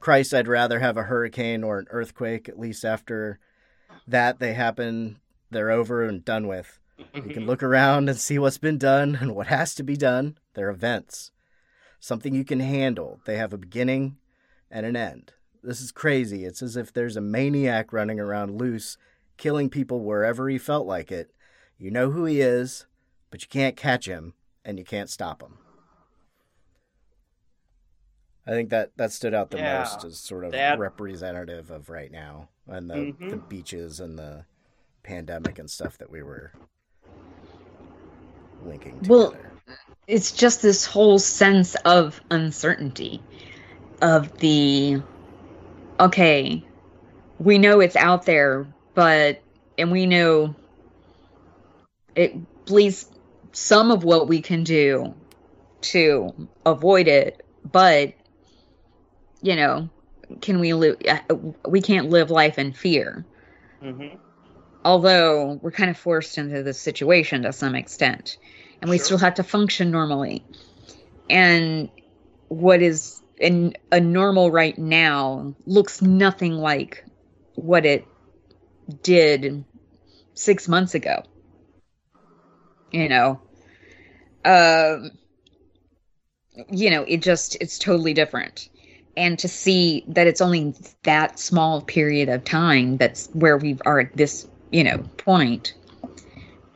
Christ. I'd rather have a hurricane or an earthquake. At least after that, they happen. They're over and done with. You can <laughs> look around and see what's been done and what has to be done. They're events. Something you can handle. They have a beginning and an end. This is crazy. It's as if there's a maniac running around loose, killing people wherever he felt like it. You know who he is, but you can't catch him and you can't stop him. I think that that stood out the Yeah, most as sort of that- representative of right now and the, Mhm. the beaches and the pandemic and stuff that we were linking together. Well, it's just this whole sense of uncertainty of the okay we know it's out there but and we know at least some of what we can do to avoid it but you know can we live we can't live life in fear Mhm. although we're kind of forced into this situation to some extent and we Sure. still have to function normally. And what is in a normal right now looks nothing like what it did six months ago. You know? Um you know it just it's totally different. And to see that it's only that small period of time that's where we are at this you know point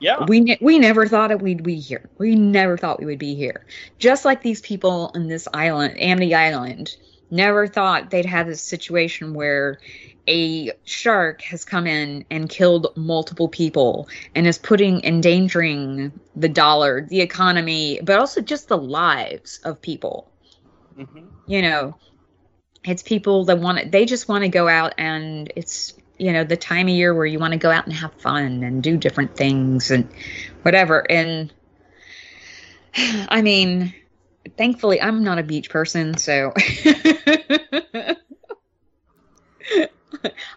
Yeah. We ne- we never thought it we'd be here. We never thought we would be here. Just like these people in this island, Amity Island, never thought they'd have this situation where a shark has come in and killed multiple people and is putting endangering the dollar, the economy, but also just the lives of people. Mhm. You know, it's people that want to, they just want to go out and it's you know the time of year where you want to go out and have fun and do different things and whatever. And <sighs> i mean thankfully i'm not a beach person so <laughs>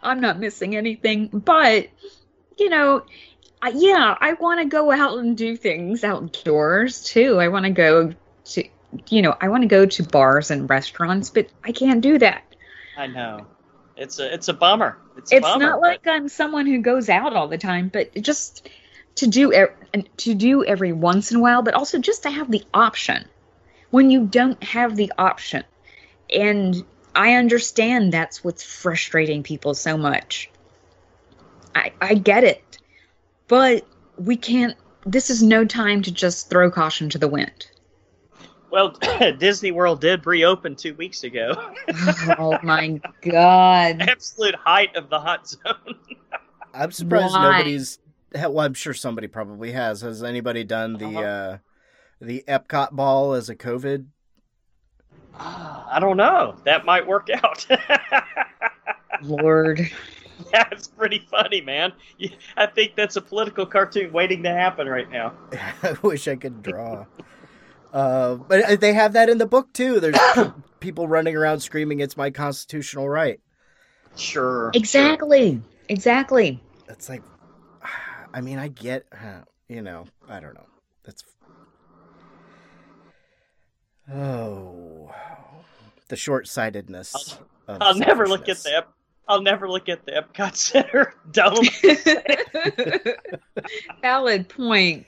i'm not missing anything. But you know I, yeah i want to go out and do things outdoors too. I want to go to you know i want to go to bars and restaurants but i can't do that. I know. It's a it's a bummer. It's, a it's bummer, not like I'm someone who goes out all the time, but just to do and to do every once in a while, but also just to have the option. When you don't have the option, and I understand that's what's frustrating people so much. I I get it, but we can't. This is no time to just throw caution to the wind. Well, <laughs> Disney World did reopen two weeks ago. <laughs> oh my <laughs> god! Absolute height of the hot zone. I'm surprised Why? nobody's. Well, I'm sure somebody probably has. Has anybody done the Uh-huh. uh, the Epcot ball as a COVID? I don't know. That might work out. Lord. that's pretty funny, man. I think that's a political cartoon waiting to happen right now. I wish I could draw. Uh, but they have that in the book too. There's <coughs> people running around screaming, "It's my constitutional right." Sure. Exactly. Exactly. It's like, <sighs> I mean, I get, uh, <sighs> you know, I don't know. That's oh, the short-sightedness. of I'll never look at selfishness. the I'll never look at the Epcot Center <laughs> dome. <laughs> Valid point.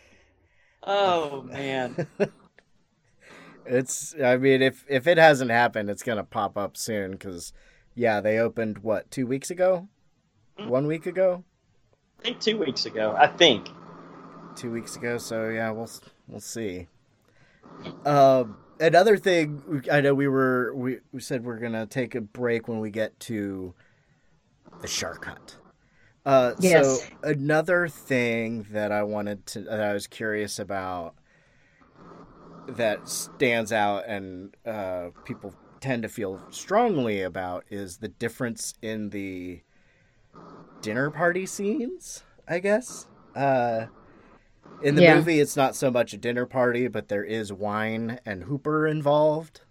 oh man. <laughs> It's. I mean, if if it hasn't happened, it's gonna pop up soon. Because, yeah, they opened what two weeks ago, Mm. one week ago, I think two weeks ago. I think. two weeks ago. So yeah, we'll we'll see. Um, another thing, I know we were we, we said we're gonna take a break when we get to the shark hunt. Uh, Yes. So another thing that I wanted to that I was curious about that stands out and uh, people tend to feel strongly about is the difference in the dinner party scenes. I guess. Uh, in the Yeah. movie, it's not so much a dinner party, but there is wine and Hooper involved.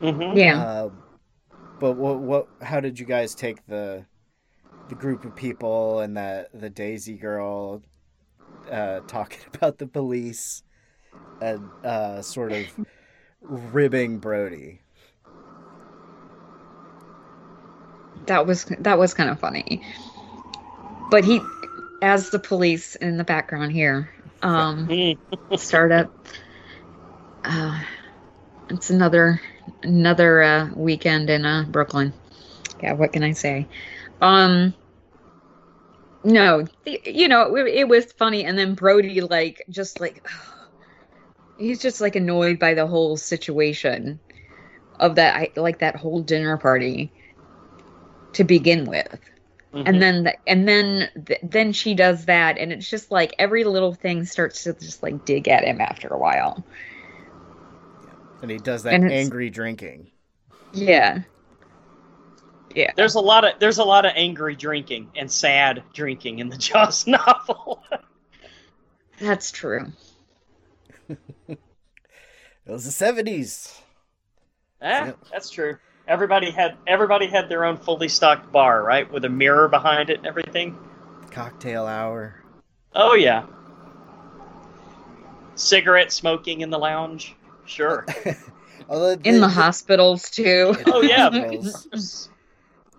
hmm Yeah. Uh, but what what how did you guys take the the group of people and the the Daisy girl uh, talking <laughs> about the police and uh, sort of ribbing Brody? that was that was kind of funny. But he as the police in the background here. Um <laughs> startup. Uh, it's another another uh, weekend in uh, Brooklyn. Yeah, what can I say? Um, no, the, you know it, it was funny, and then Brody like just like <sighs> he's just like annoyed by the whole situation of that I like that whole dinner party to begin with Mm-hmm. and then the, and then th- then she does that and it's just like every little thing starts to just like dig at him after a while And he does that And angry drinking. yeah yeah There's a lot of there's a lot of angry drinking and sad drinking in the <laughs> Jaws novel. that's true <laughs> It was the seventies. Ah, Yep. that's true. Everybody had everybody had their own fully stocked bar, right, with a mirror behind it and everything. Cocktail hour. Oh yeah. Cigarette smoking in the lounge. Sure. <laughs> Although in they- the hospitals too Oh yeah.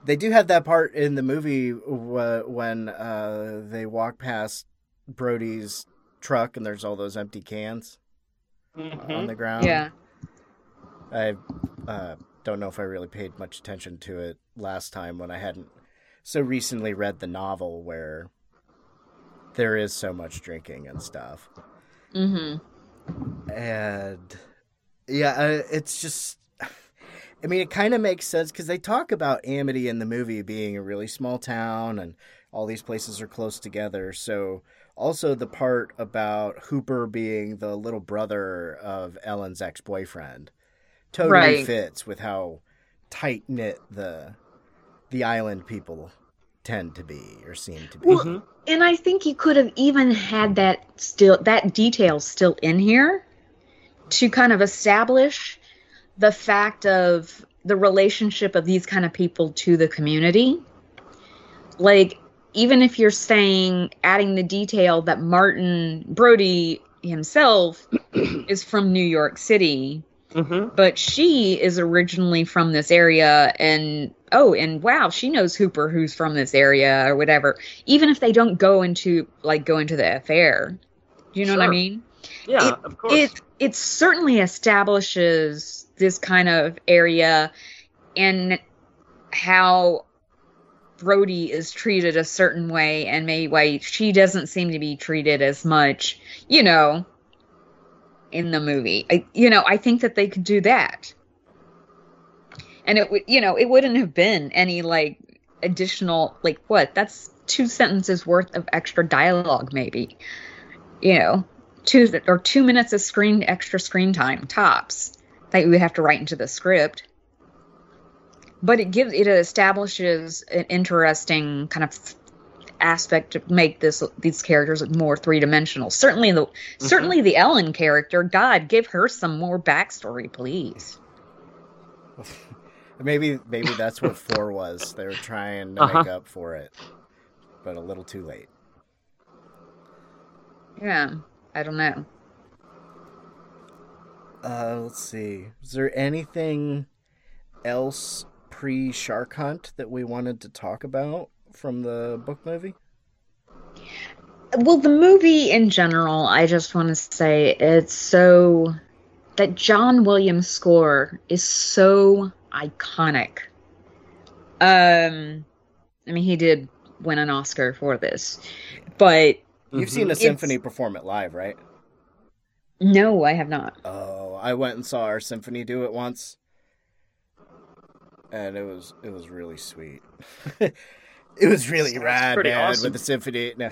They do have that part in the movie wh- when uh, they walk past Brody's truck and there's all those empty cans on Mhm. the ground. yeah I uh, don't know if I really paid much attention to it last time when I hadn't so recently read the novel where there is so much drinking and stuff. Mm-hmm. and yeah uh, it's just i mean it kind of makes sense because they talk about amity in the movie being a really small town and all these places are close together so also the part about hooper being the little brother of ellen's ex-boyfriend totally Right. fits with how tight knit the the island people tend to be or seem to be Well, Mhm. And I think you could have even had that still that detail still in here to kind of establish the fact of the relationship of these kind of people to the community. Like even if you're saying adding the detail that Martin Brody himself <clears throat> is from New York City, Mhm. but she is originally from this area and oh and wow she knows hooper who's from this area or whatever even if they don't go into like go into the affair do you know what i mean Yeah, It- of course. it it certainly establishes this kind of area and how brody is treated a certain way and maybe why she doesn't seem to be treated as much you know in the movie. I, you know i think that they could do that. And it would you know it wouldn't have been any like additional like what? That's two sentences worth of extra dialogue maybe. You know two or two minutes of screen extra screen time tops that you would have to write into the script but it gives it establishes an interesting kind of aspect to make this these characters more three-dimensional certainly the certainly the ellen character god give her some more backstory please <laughs> Maybe maybe that's what four was. They were trying to Uh-huh. make up for it, but a little too late. yeah i don't know Uh, let's see. Is there anything else pre Shark Hunt that we wanted to talk about from the book movie? well the movie in general i just want to say it's so that john williams score is so iconic um i mean he did win an oscar for this but You've seen a It's- symphony perform it live, right? no i have not Oh, I went and saw our symphony do it once, and it was it was really sweet. <laughs> it was really Sounds rad, man, awesome. with the symphony. No.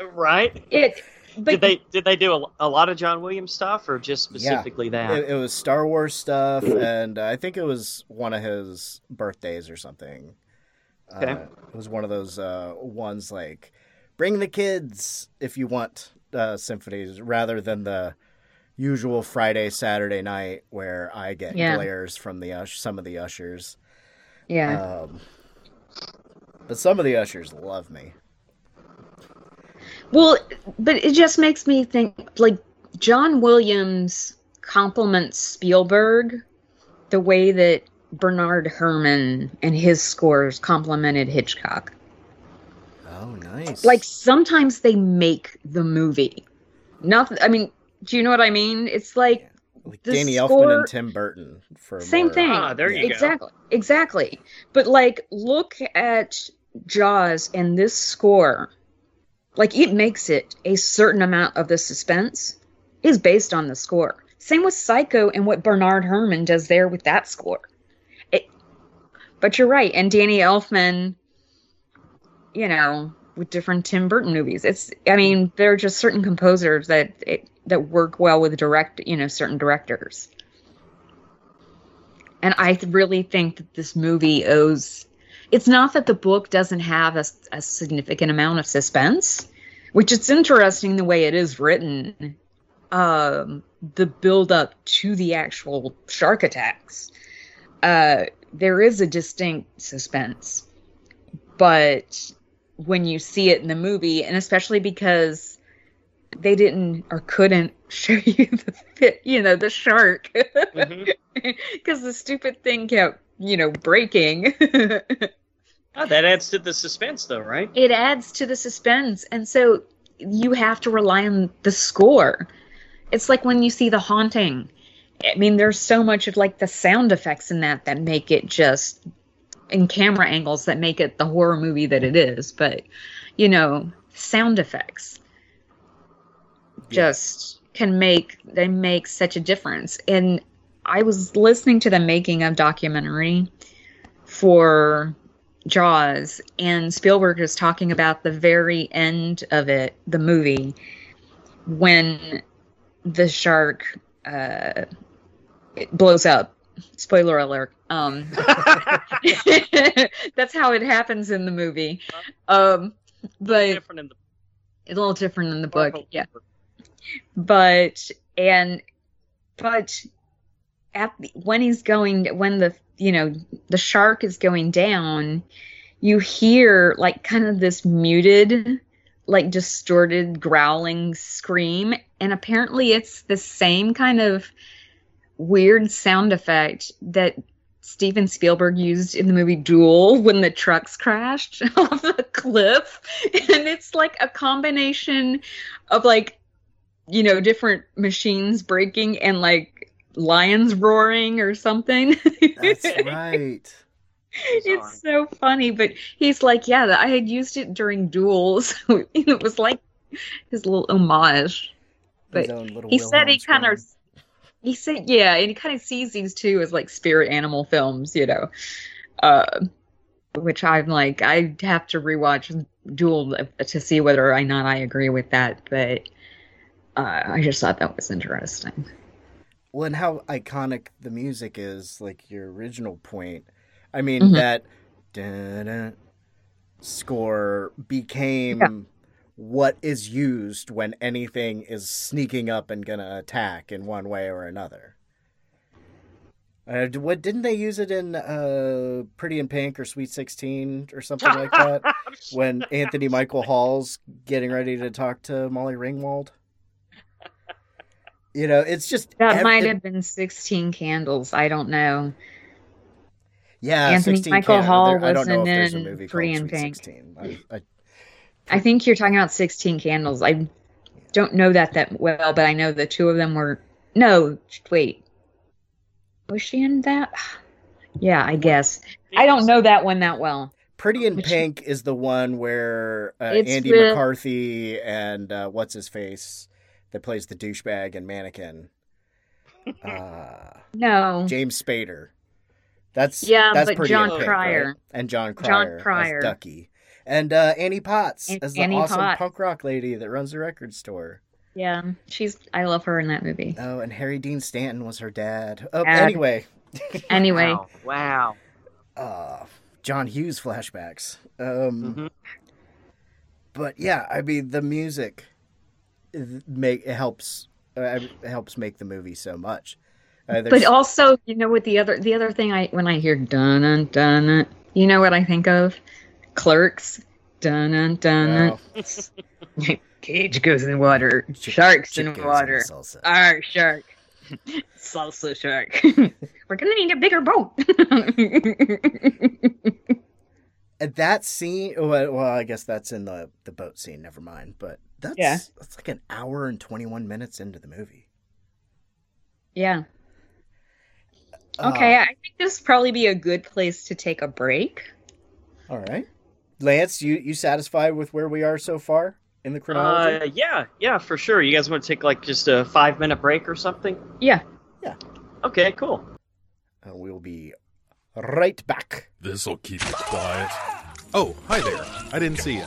<laughs> right? it but did they did they do a, a lot of John Williams stuff or just specifically that? It, it was Star Wars stuff, and uh, I think it was one of his birthdays or something. Okay. Uh, it was one of those uh, ones like bring the kids if you want uh, symphonies, rather than the usual Friday Saturday night where I get Yeah. glares from the ush- some of the ushers. yeah Um, but some of the ushers love me. Well, but it just makes me think like John Williams complements Spielberg the way that Bernard Herrmann and his scores complemented Hitchcock. Oh, nice. Like sometimes they make the movie. Not I mean, do you know what I mean? It's like Like the Danny Elfman and Tim Burton for same more- thing. Ah, there you go. exactly. Exactly. But like look at Jaws and this score. Like it makes it a certain amount of the suspense is based on the score. Same with Psycho and what Bernard Herrmann does there with that score. It, but you're right, and Danny Elfman, you know, with different Tim Burton movies. It's I mean, there are just certain composers that it, that work well with direct, you know, certain directors. And I really think that this movie owes. It's not that the book doesn't have a, a significant amount of suspense, which it's interesting the way it is written. Um, the build up to the actual shark attacks, uh, there is a distinct suspense, but when you see it in the movie, and especially because they didn't or couldn't <laughs> show you the fit, you know, the shark mm-hmm. <laughs> because the stupid thing kept, you know, breaking. <laughs> Oh, that adds to the suspense, though, right? it adds to the suspense, and so you have to rely on the score. It's like when you see The Haunting. I mean, there's so much of like the sound effects in that that make it just in camera angles that make it the horror movie that it is. But you know, sound effects Yeah. just can make they make such a difference. And I was listening to the making of documentary for Jaws, and Spielberg is talking about the very end of it, the movie, when the shark uh, it blows up. Spoiler alert. Um, <laughs> <laughs> that's how it happens in the movie. Um, but different in the a little different in the book. Yeah but and but at the, when he's going when the you know the shark is going down you hear like kind of this muted like distorted growling scream. And apparently it's the same kind of weird sound effect that Steven Spielberg used in the movie Duel when the trucks crashed <laughs> off the cliff. And it's like a combination of like you know different machines breaking and like lions roaring or something. That's <laughs> right. it's so funny but he's like yeah i had used it during duels. <laughs> It was like his little homage. His But own little he said he kind of he said yeah and he kind of sees these two as like spirit animal films you know. Uh which i'm like i have to rewatch duel to see whether or not i agree with that but uh, i just thought that was interesting Well, and how iconic the music is, like your original point. I mean, Mhm. that da-da score became Yeah. what is used when anything is sneaking up and gonna attack in one way or another. Uh, what didn't they use it in uh, Pretty in Pink or Sweet Sixteen or something like that? <laughs> when Anthony Michael Hall's getting ready to talk to Molly Ringwald. You know, it's just that might have been 16 candles i don't know Yeah, Anthony 16 Michael can- Hall there- I don't know wasn't in called in Pink. 16. I, I, I think you're talking about 16 Candles. I don't know that that well, but I know the two of them were. No, wait. Was she in that? <sighs> Yeah, I guess. I don't know that one that well. Pretty in Pink is the one where uh, Andy with- McCarthy and uh, what's his face that plays the douchebag and mannequin, uh, <laughs> No. James Spader. That's Yeah, that's but Pretty Jon in Pink, Cryer. right? and Jon Jon Cryer, Cryer. as Ducky, and uh, Annie Potts And as the Annie awesome Potts. punk rock lady that runs the record store. Yeah, she's. I love her in that movie. Oh, and Harry Dean Stanton was her dad. Oh, Dad. anyway, <laughs> Anyway, Wow. wow. uh, John Hughes flashbacks. Um, Mhm. But yeah, I mean the music is- make it helps uh, it helps make the movie so much. Uh, but also, you know what the other the other thing I when I hear dun dun dun, you know what I think of? Clerks. Dun dun dun. well, <laughs> Cage goes in water. Sharks chick in water. Our shark. <laughs> Salsa shark. <laughs> We're gonna need a bigger boat. And that scene, well, well, I guess that's in the the boat scene. Never mind. But that's Yeah. that's like an hour and twenty one minutes into the movie. yeah. Okay, Uh, I think this would probably be a good place to take a break. all right, Lance, you you satisfied with where we are so far in the chronology? Uh, yeah, yeah, for sure. You guys want to take like just a five minute break or something? Yeah. Yeah. Okay, cool. Uh, we'll be right back. This'll keep it quiet. Oh, hi there. I didn't see you.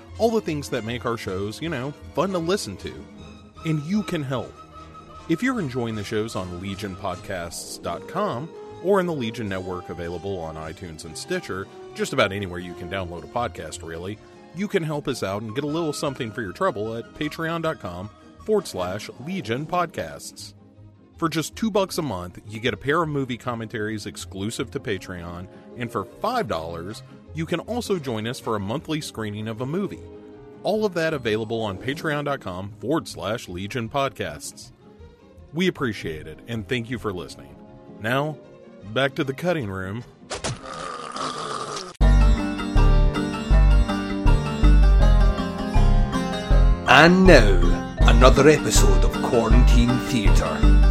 all the things that make our shows, you know, fun to listen to. And you can help. If you're enjoying the shows on legionpodcasts.com or in the Legion Network available on iTunes and Stitcher, just about anywhere you can download a podcast, really, you can help us out and get a little something for your trouble at patreon.com forward slash Legion Podcasts. For just two bucks a month, you get a pair of movie commentaries exclusive to Patreon, and for five dollars, you can also join us for a monthly screening of a movie. All of that available on patreon.com forward slash Legion Podcasts. We appreciate it and thank you for listening. Now, back to the cutting room. And now, another episode of Quarantine Theatre.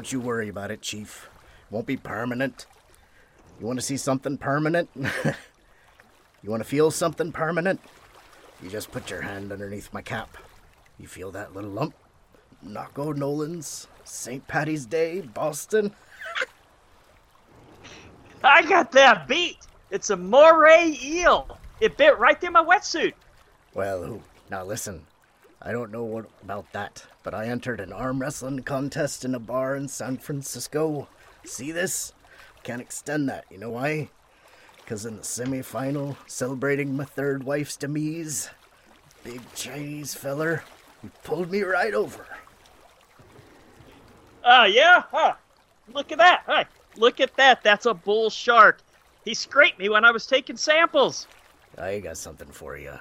Don't you worry about it, Chief. It Won't be permanent. You want to see something permanent? <laughs> you want to feel something permanent? You just put your hand underneath my cap. You feel that little lump? Knocko Nolan's St. Patty's Day, Boston. <laughs> I got that beat. It's a moray eel. It bit right through my wetsuit. Well. Now listen. I don't know what about that, but I entered an arm wrestling contest in a bar in San Francisco. See this? Can't extend that. You know why? Because in the semi-final, celebrating my third wife's demise, big Chinese feller, he pulled me right over. Ah, yeah? Huh. Look at that. Hey, look at that. That's a bull shark. He scraped me when I was taking samples. I got something for you.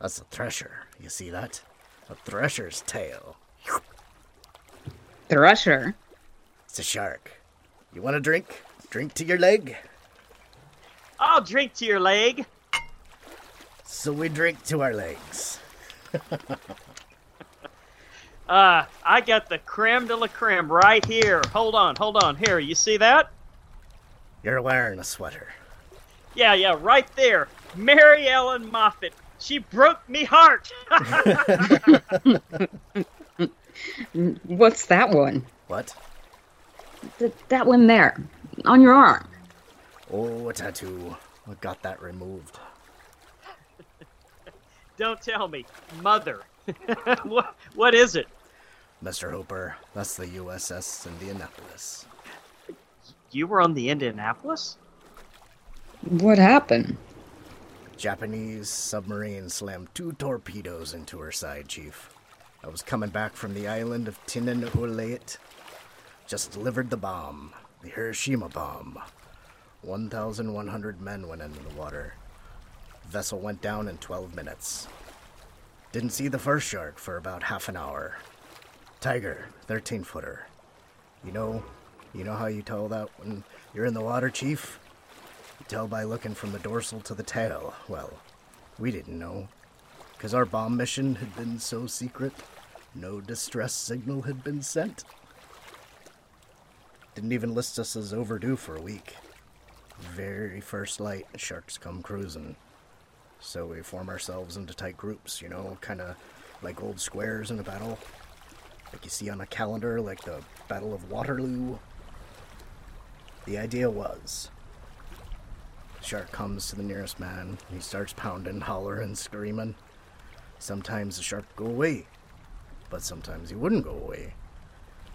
That's a thresher. You see that? A thresher's tail. Thresher. It's a shark. You want a drink? Drink to your leg? I'll drink to your leg. So we drink to our legs. <laughs> Uh, I got the creme de la creme right here. Hold on, hold on. Here, you see that? You're wearing a sweater. Yeah, yeah, right there. Mary Ellen Moffat. She broke me heart. <laughs> <laughs> <laughs> What's that one? What? Th- that one there. On your arm. Oh, a tattoo. I got that removed. <laughs> Don't tell me. Mother. <laughs> what, what is it? Mr. Hooper, that's the USS Indianapolis. You were on the Indianapolis? What happened? Japanese submarine slammed two torpedoes into her side, Chief. I was coming back from the island of Tinian to Leyte. Just delivered the bomb, the Hiroshima bomb. 1,100 men went into the water. Vessel went down in 12 minutes. Didn't see the first shark for about half an hour. Tiger, 13 footer. You know, you know how you tell that when you're in the water, Chief? You tell by looking from the dorsal to the tail. Well, we didn't know. Because our bomb mission had been so secret, no distress signal had been sent. Didn't even list us as overdue for a week. Very first light, sharks come cruising. So we form ourselves into tight groups, you know, kind of like old squares in a battle. Like you see on a calendar, like the Battle of Waterloo. The idea was Shark comes to the nearest man. He starts pounding, hollering, screaming. Sometimes the shark go away, but sometimes he wouldn't go away.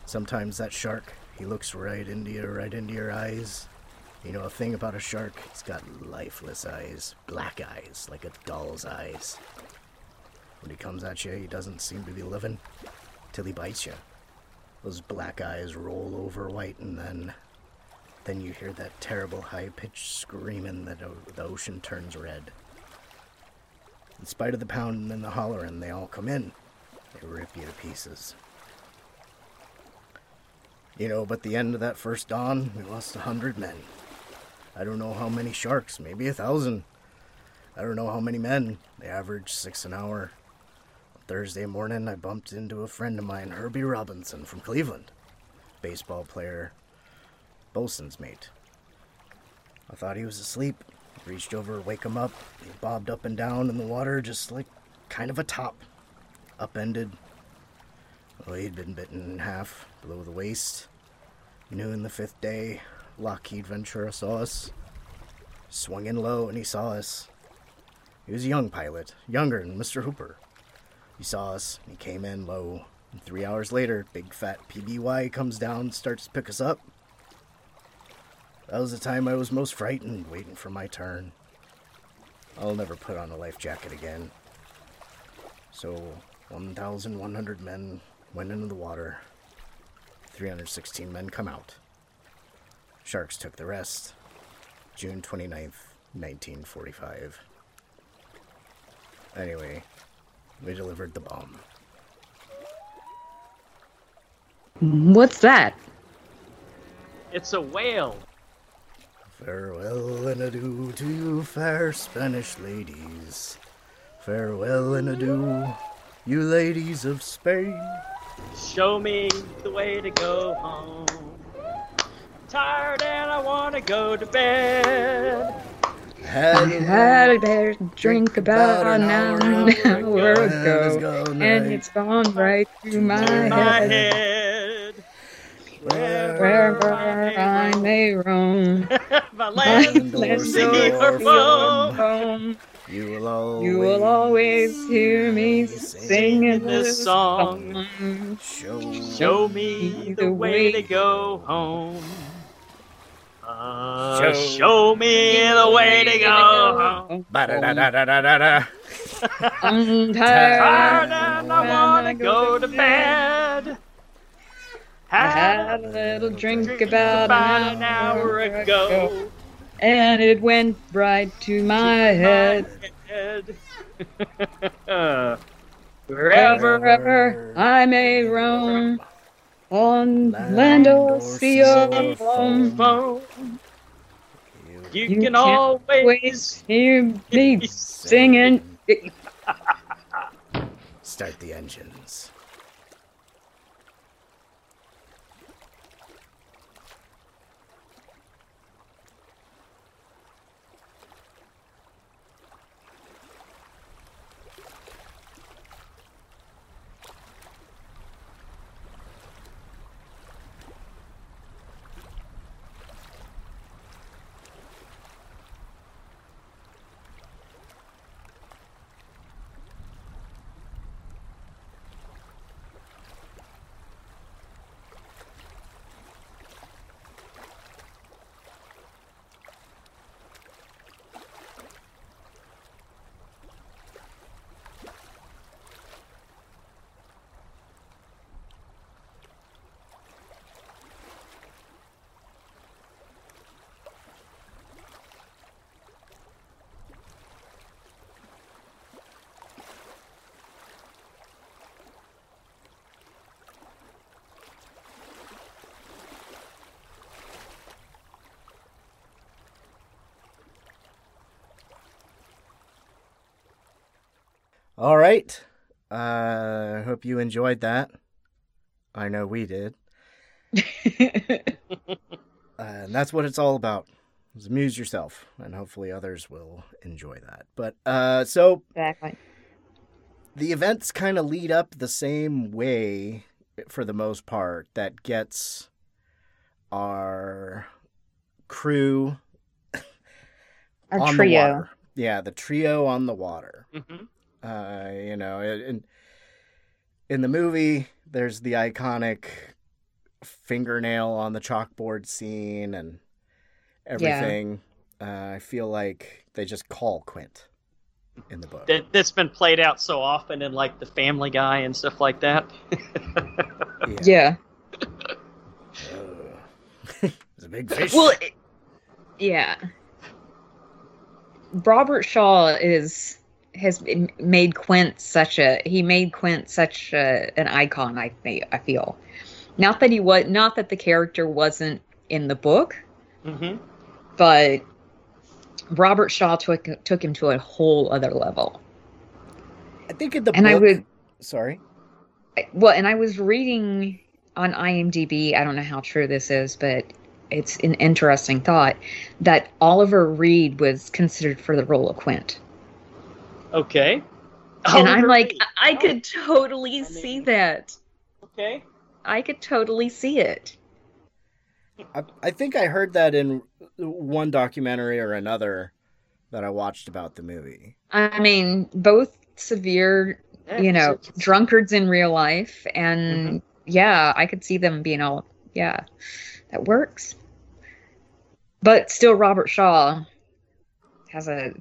Sometimes that shark, he looks right into you, right into your eyes. You know a thing about a shark? It's got lifeless eyes, black eyes, like a doll's eyes. When he comes at you, he doesn't seem to be living till he bites you. Those black eyes roll over white, and then then you hear that terrible high pitched screaming that the ocean turns red. In spite of the pounding and the hollering, they all come in. They rip you to pieces. You know, but the end of that first dawn, we lost a hundred men. I don't know how many sharks, maybe a thousand. I don't know how many men. They average six an hour. Thursday morning, I bumped into a friend of mine, Herbie Robinson from Cleveland. Baseball player, bosun's mate. I thought he was asleep. Reached over, to wake him up. He bobbed up and down in the water, just like kind of a top. Upended. Well, he'd been bitten in half, below the waist. Noon the fifth day, Lockheed Ventura saw us. Swung in low, and he saw us. He was a young pilot, younger than Mr. Hooper. He saw us, and he came in low. And three hours later, big fat PBY comes down, starts to pick us up. That was the time I was most frightened, waiting for my turn. I'll never put on a life jacket again. So, 1,100 men went into the water. 316 men come out. Sharks took the rest. June 29th, 1945. Anyway, we delivered the bomb. What's that? It's a whale. Farewell and adieu to you, fair Spanish ladies. Farewell and adieu, you ladies of Spain. Show me the way to go home. Tired and I want to go to bed. Had I had a better drink about an hour, an hour and it's ago, gone and right it's gone right through my my head. head. Wherever I may roam, <laughs> my my land, land sea or or foam. foam. home. You will always, You will always hear me singing this song. show. Show me the way to go home. Uh, Show- show me the way to go home. I'm Tired and I want to go to bed. I had a little drink about about an hour ago. And it went right to my head. Wherever Wherever I may roam, on land or sea or phone, you, You can always hear me singing. Start the engines. All right. Uh, I hope you enjoyed that. I know we did. <laughs> Uh, and that's what it's all about. Is amuse yourself, and hopefully others will enjoy that. But uh, so exactly. the events kind of lead up the same way for the most part that gets our crew Our on the trio. water. Yeah, the trio on the water. Mhm. Uh, you know, in in the movie, there's the iconic fingernail on the chalkboard scene and everything. Uh, I feel like they just call Quint in the book. that, that's been played out so often in like the Family Guy and stuff like that. Yeah. Uh, <laughs> it's a big fish. Well, it- yeah. Robert Shaw is has made Quint such a he made Quint such a, an icon. I I feel not that he was not that the character wasn't in the book, hmm but Robert Shaw took took him to a whole other level. I think in the And book. I would Sorry. I- well, and I was reading on IMDb. I don't know how true this is, but it's an interesting thought that Oliver Reed was considered for the role of Quint. Okay. and I'm like, Reed. I I could totally I see mean- that. Okay. I could totally see it. I, I think I heard that in one documentary or another that I watched about the movie. I mean, both severe, you know, drunkards in real life, and mm-hmm. yeah, I could see them being all, yeah, that works. But still, Robert Shaw has a,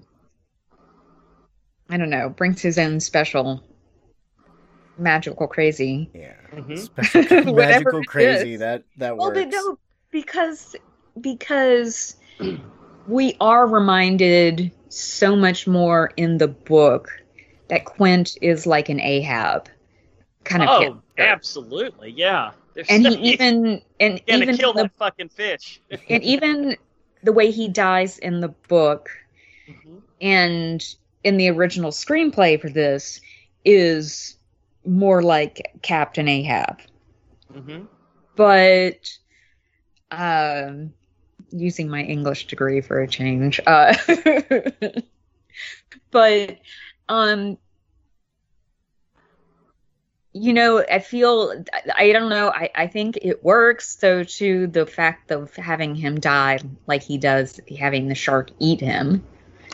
I don't know, brings his own special magical crazy. Yeah. Mhm. Special <laughs> magical crazy. is. That that Well, works. they don't because because we are reminded so much more in the book that Quint is like an Ahab kind of Oh, character. absolutely, yeah. There's and no- he <laughs> even and even kill the, that fucking fish. <laughs> and even the way he dies in the book Mhm. and in the original screenplay for this is more like Captain Ahab. Mhm. but um using my english degree for a change uh <laughs> but um you know i feel i don't know i i think it works so to the fact of having him die like he does having the shark eat him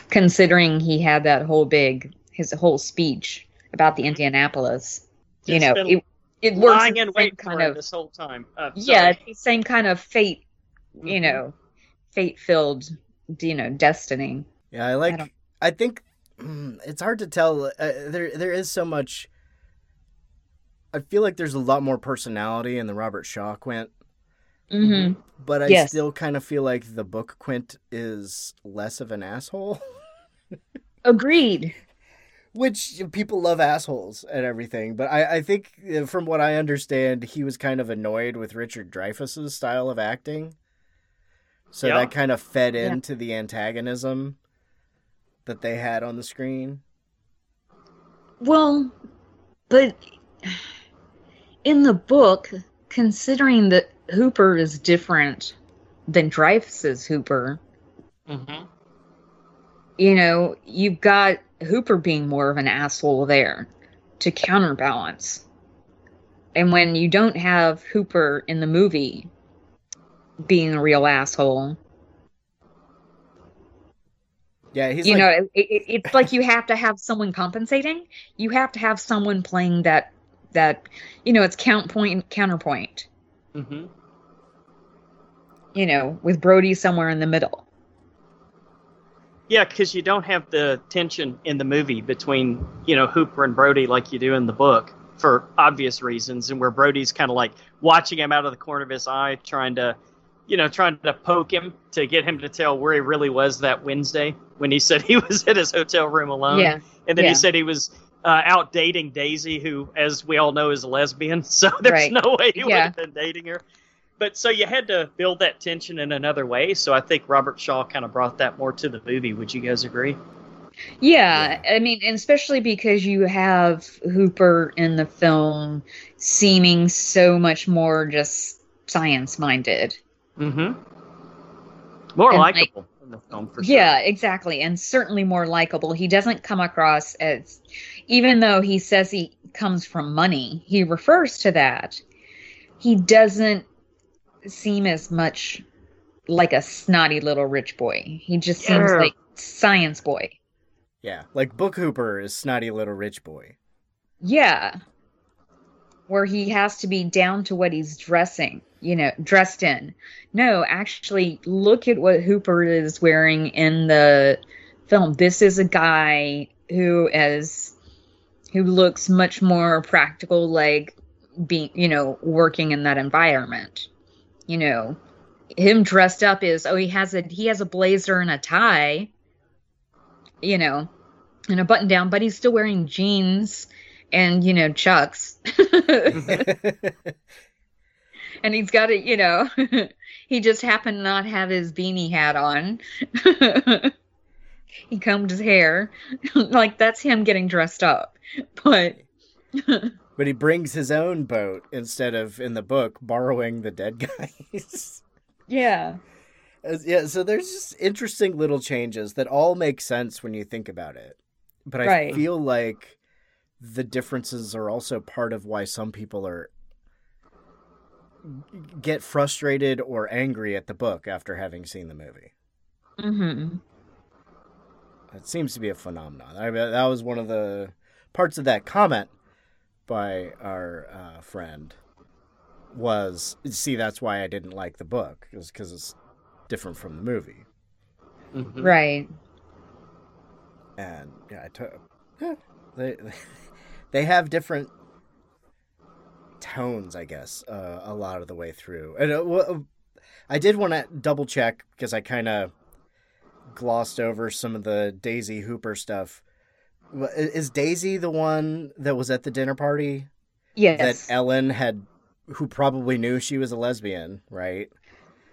considering he had that whole big his whole speech about the indianapolis you know it, it works Lying in wait kind for of this whole time. Uh, yeah, it's the same kind of fate, you Mhm. know, fate filled, you know, destiny. Yeah, I like. don't- I, think mm, it's hard to tell. Uh, there, there is so much. I feel like there's a lot more personality in the Robert Shaw Quint, Mm-hmm. but I Yes. still kind of feel like the book Quint is less of an asshole. <laughs> Agreed. Which people love assholes and everything, but I, I think uh, from what I understand, he was kind of annoyed with Richard Dreyfuss's style of acting. So Yeah. that kind of fed Yeah. into the antagonism that they had on the screen. Well, but in the book, considering that Hooper is different than Dreyfuss's Hooper, Mhm. You know, you've got Hooper being more of an asshole there to counterbalance. And when you don't have Hooper in the movie being a real asshole, Yeah, he's you like, know, it, it, it's like you have to have someone compensating. You have to have someone playing that that you know, it's count point counterpoint. Mhm. You know, with Brody somewhere in the middle. Yeah, because you don't have the tension in the movie between you know Hooper and Brody like you do in the book for obvious reasons, and where Brody's kind of like watching him out of the corner of his eye, trying to, you know, trying to poke him to get him to tell where he really was that Wednesday when he <laughs> said he was in his hotel room alone. Yeah. and then yeah. he said he was uh, out dating Daisy, who, as we all know, is a lesbian. <laughs> So there's Right. no way he would have been dating her. But so you had to build that tension in another way. So I think Robert Shaw kind of brought that more to the movie. Would you guys agree? Yeah, I mean, and especially because you have Hooper in the film seeming so much more just science minded. Mm-hmm. More And, like- likable in the film for sure. Yeah, exactly. And certainly more likable. He doesn't come across as, even though he says he comes from money, he refers to that. He doesn't seem as much like a snotty little rich boy. He just seems like science boy. yeah, like Book Hooper is snotty little rich boy. Yeah. Where he has to be down to what he's dressing, you know, dressed in. No, actually, look at what Hooper is wearing in the film. This is a guy who is who looks much more practical, like being, you know, working in that environment. You know, him dressed up is oh he has a he has a blazer and a tie, you know, and a button down, but he's still wearing jeans and you know chucks. <laughs> <laughs> And he's got it you know <laughs> he just happened to not have his beanie hat on. He combed his hair. Like that's him getting dressed up. But but he brings his own boat instead of in the book borrowing the dead guys. <laughs> yeah yeah, so there's just interesting little changes that all make sense when you think about it. But I Right. feel like the differences are also part of why some people are get frustrated or angry at the book after having seen the movie. hmm It seems to be a phenomenon. I mean, that was one of the parts of that comment by our uh, friend was see that's why I didn't like the book is because it's different from the movie. Mhm. right and yeah, I took yeah, they <laughs> they have different tones, I guess, uh, a lot of the way through. And uh, I did want to double check because I kind of glossed over some of the Daisy Hooper stuff. Is Daisy the one that was at the dinner party Yes. that Ellen had, who probably knew she was a lesbian, right?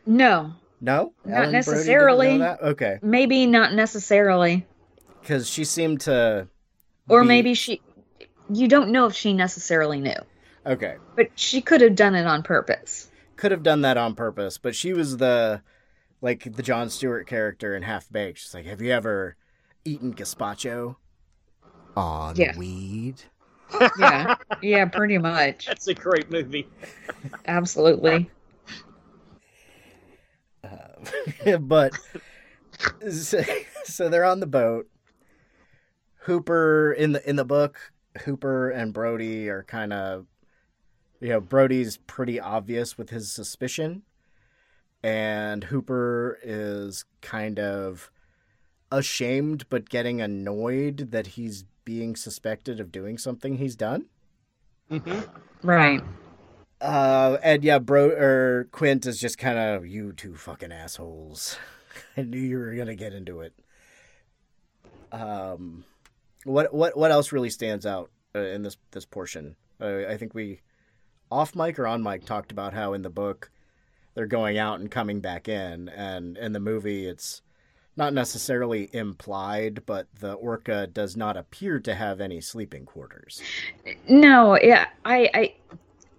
no, No, Not Ellen necessarily. Okay, maybe not necessarily. because she seemed to, Or be- maybe she. You don't know if she necessarily knew, okay, but she could have done it on purpose. could have done that on purpose, but she was the like the Jon Stewart character in Half Baked. She's like, "Have you ever eaten gazpacho on Yeah. weed?" Yeah. <laughs> yeah, pretty much. That's a great movie. Absolutely. <laughs> Uh, <laughs> but so, so they're on the boat. Hooper in the in the book, Hooper and Brody are kind of, you know, Brody's pretty obvious with his suspicion, and Hooper is kind of ashamed but getting annoyed that he's being suspected of doing something he's done. hmm Right. Uh, and yeah, bro or Quint is just kind of you two fucking assholes. <laughs> I knew you were gonna get into it. Um, what what what else really stands out uh, in this this portion? Uh, I think we off mic or on mic talked about how in the book they're going out and coming back in, and in the movie it's not necessarily implied, but the orca does not appear to have any sleeping quarters. No, yeah, I, I,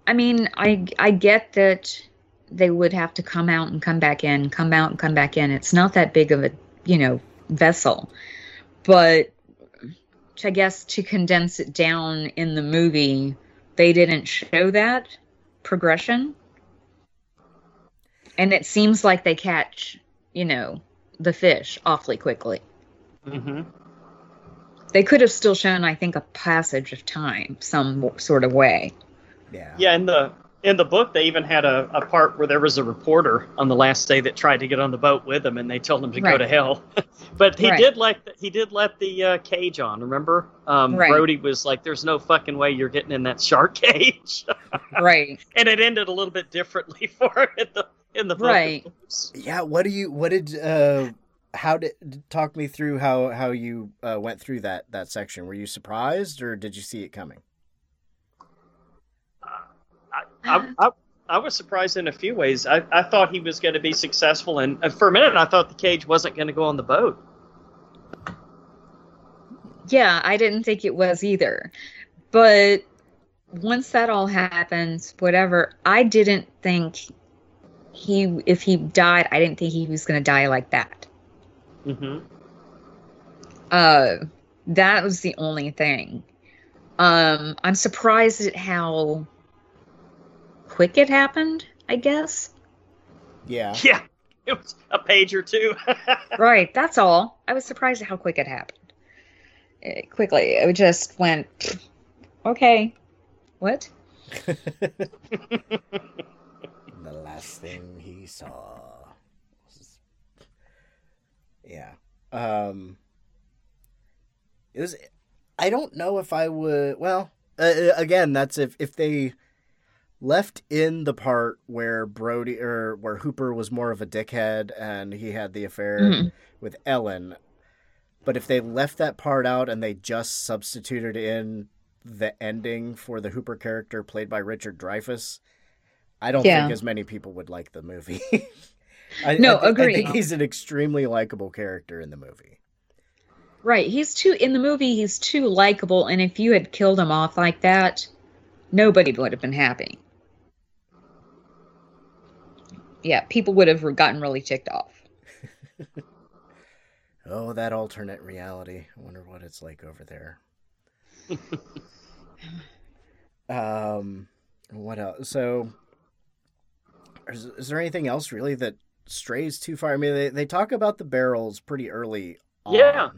I mean, I, I get that they would have to come out and come back in, come out and come back in. It's not that big of a, you know, vessel, but I guess to condense it down in the movie, they didn't show that progression, and it seems like they catch, you know, the fish awfully quickly. hmm They could have still shown, I think, a passage of time, some sort of way. Yeah. Yeah, in the in the book, they even had a, a part where there was a reporter on the last day that tried to get on the boat with him, and they told him to go to hell. <laughs> but he Right. did let the, he did let the uh, cage on. Remember, um, Right. Brody was like, "There's no fucking way you're getting in that shark <laughs> cage," Right. and it ended a little bit differently <laughs> for him in the in the book. Right. Yeah, what do you what did uh how did talk me through how how you uh, went through that that section? Were you surprised or did you see it coming? I, I, I, I was surprised in a few ways. I, I thought he was going to be successful, and, and for a minute, I thought the cage wasn't going to go on the boat. Yeah, I didn't think it was either. But once that all happens, whatever, I didn't think he, if he died, I didn't think he was going to die like that. hmm Uh, that was the only thing. Um, I'm surprised at how quick it happened, I guess. Yeah. <laughs> Yeah, it was a page or two. <laughs> Right, that's all. I was surprised at how quick it happened. Eh, quickly, it just went, okay, what? <laughs> last thing he saw. Yeah. Um it was I don't know if I would well, uh, again, that's if if they left in the part where Brody or where Hooper was more of a dickhead and he had the affair Mhm. with Ellen. But if they left that part out and they just substituted in the ending for the Hooper character played by Richard Dreyfuss, I don't Yeah. think as many people would like the movie. <laughs> I, No, I, thi- I think he's an extremely likable character in the movie. Right, he's too, in the movie, he's too likable, and if you had killed him off like that, nobody would have been happy. Yeah, people would have gotten really ticked off. <laughs> Oh, that alternate reality. I wonder what it's like over there. <laughs> um, what else? So, is, is there anything else really that strays too far? I mean, they, they talk about the barrels pretty early. Yeah.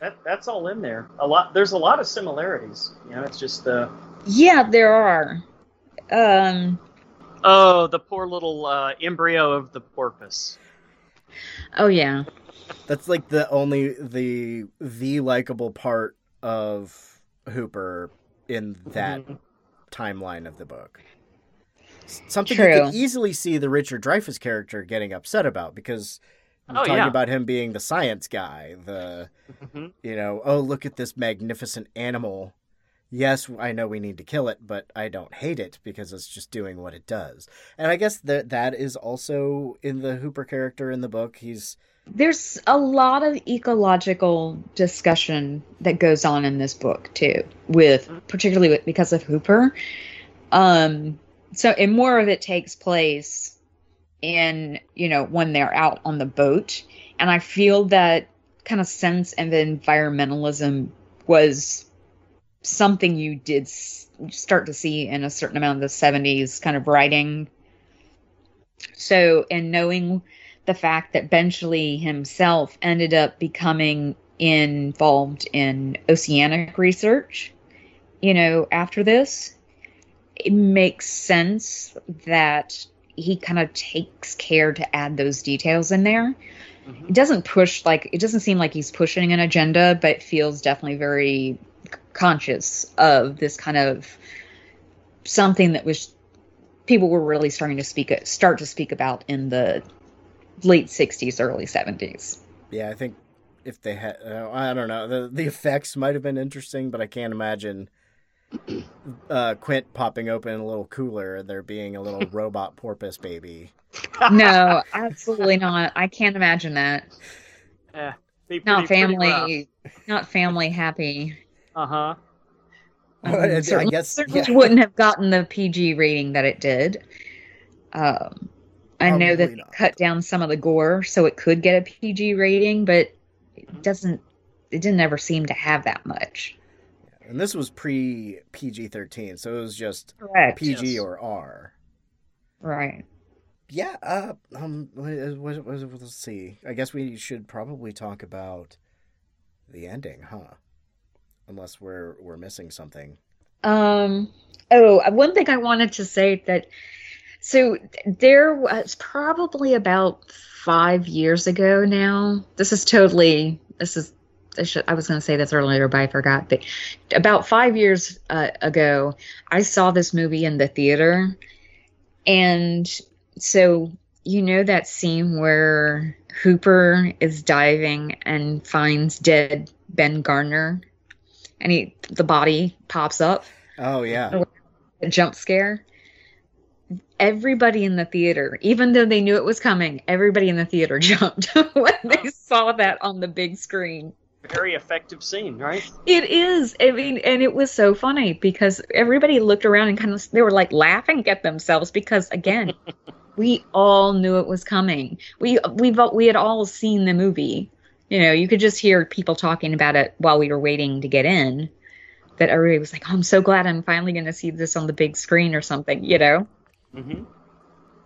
that, that's all in there. A lot. There's a lot of similarities. You know, it's just uh, Yeah, there are. Um, oh, the poor little uh, embryo of the porpoise. oh yeah. That's like the only the the likable part of Hooper in that Mhm. timeline of the book. S- Something you True. could easily see the Richard Dreyfuss character getting upset about because we're Oh, talking yeah. about him being the science guy, the Mhm. you know, oh look at this magnificent animal. Yes, I know we need to kill it, but I don't hate it because it's just doing what it does. And I guess that that is also in the Hooper character in the book. He's There's a lot of ecological discussion that goes on in this book too, with particularly with, because of Hooper. Um, so and more of it takes place in you know when they're out on the boat, and I feel that kind of sense of environmentalism was something you did s- start to see in a certain amount of the 70s kind of writing. So, and knowing the fact that Benchley himself ended up becoming involved in oceanic research, you know, after this, it makes sense that he kind of takes care to add those details in there. Mhm. It doesn't push like it doesn't seem like he's pushing an agenda, but feels definitely very conscious of this kind of something that was people were really starting to speak start to speak about in the late 60s early 70s yeah, I think if they had, uh, I don't know, the the effects might have been interesting, but I can't imagine <clears throat> uh, Quint popping open a little cooler and there being a little <laughs> robot porpoise baby. no absolutely not i can't imagine that be not pretty- pretty rough. family not family happy Uh-huh. Um, I guess- certainly, yeah. wouldn't have gotten the pg rating that it did um i know that they not. cut down some of the gore so it could get a pg rating but it doesn't it didn't ever seem to have that much And this was pre PG 13, so it was just correct PG Yes. or R. right Yeah, uh, um, what, let's see. I guess we should probably talk about the ending, huh? Unless we're we're missing something. Um. Oh, one thing I wanted to say that so there was probably about five years ago now. This is totally. This is. I, should, I was going to say this earlier, but I forgot. But about five years uh, ago, I saw this movie in the theater, and so you know that scene where Hooper is diving and finds dead Ben Gardner, and he the body pops up Oh yeah, a jump scare. Everybody in the theater, even though they knew it was coming, everybody in the theater <laughs> jumped <laughs> when they saw that on the big screen. Very effective scene, right? It is. I mean, and it was so funny because everybody looked around and kind of they were like laughing at themselves because again, <laughs> we all knew it was coming. We we've we had all seen the movie. You know, you could just hear people talking about it while we were waiting to get in. That everybody was like, oh, "I'm so glad I'm finally going to see this on the big screen or something," you know. Mm-hmm.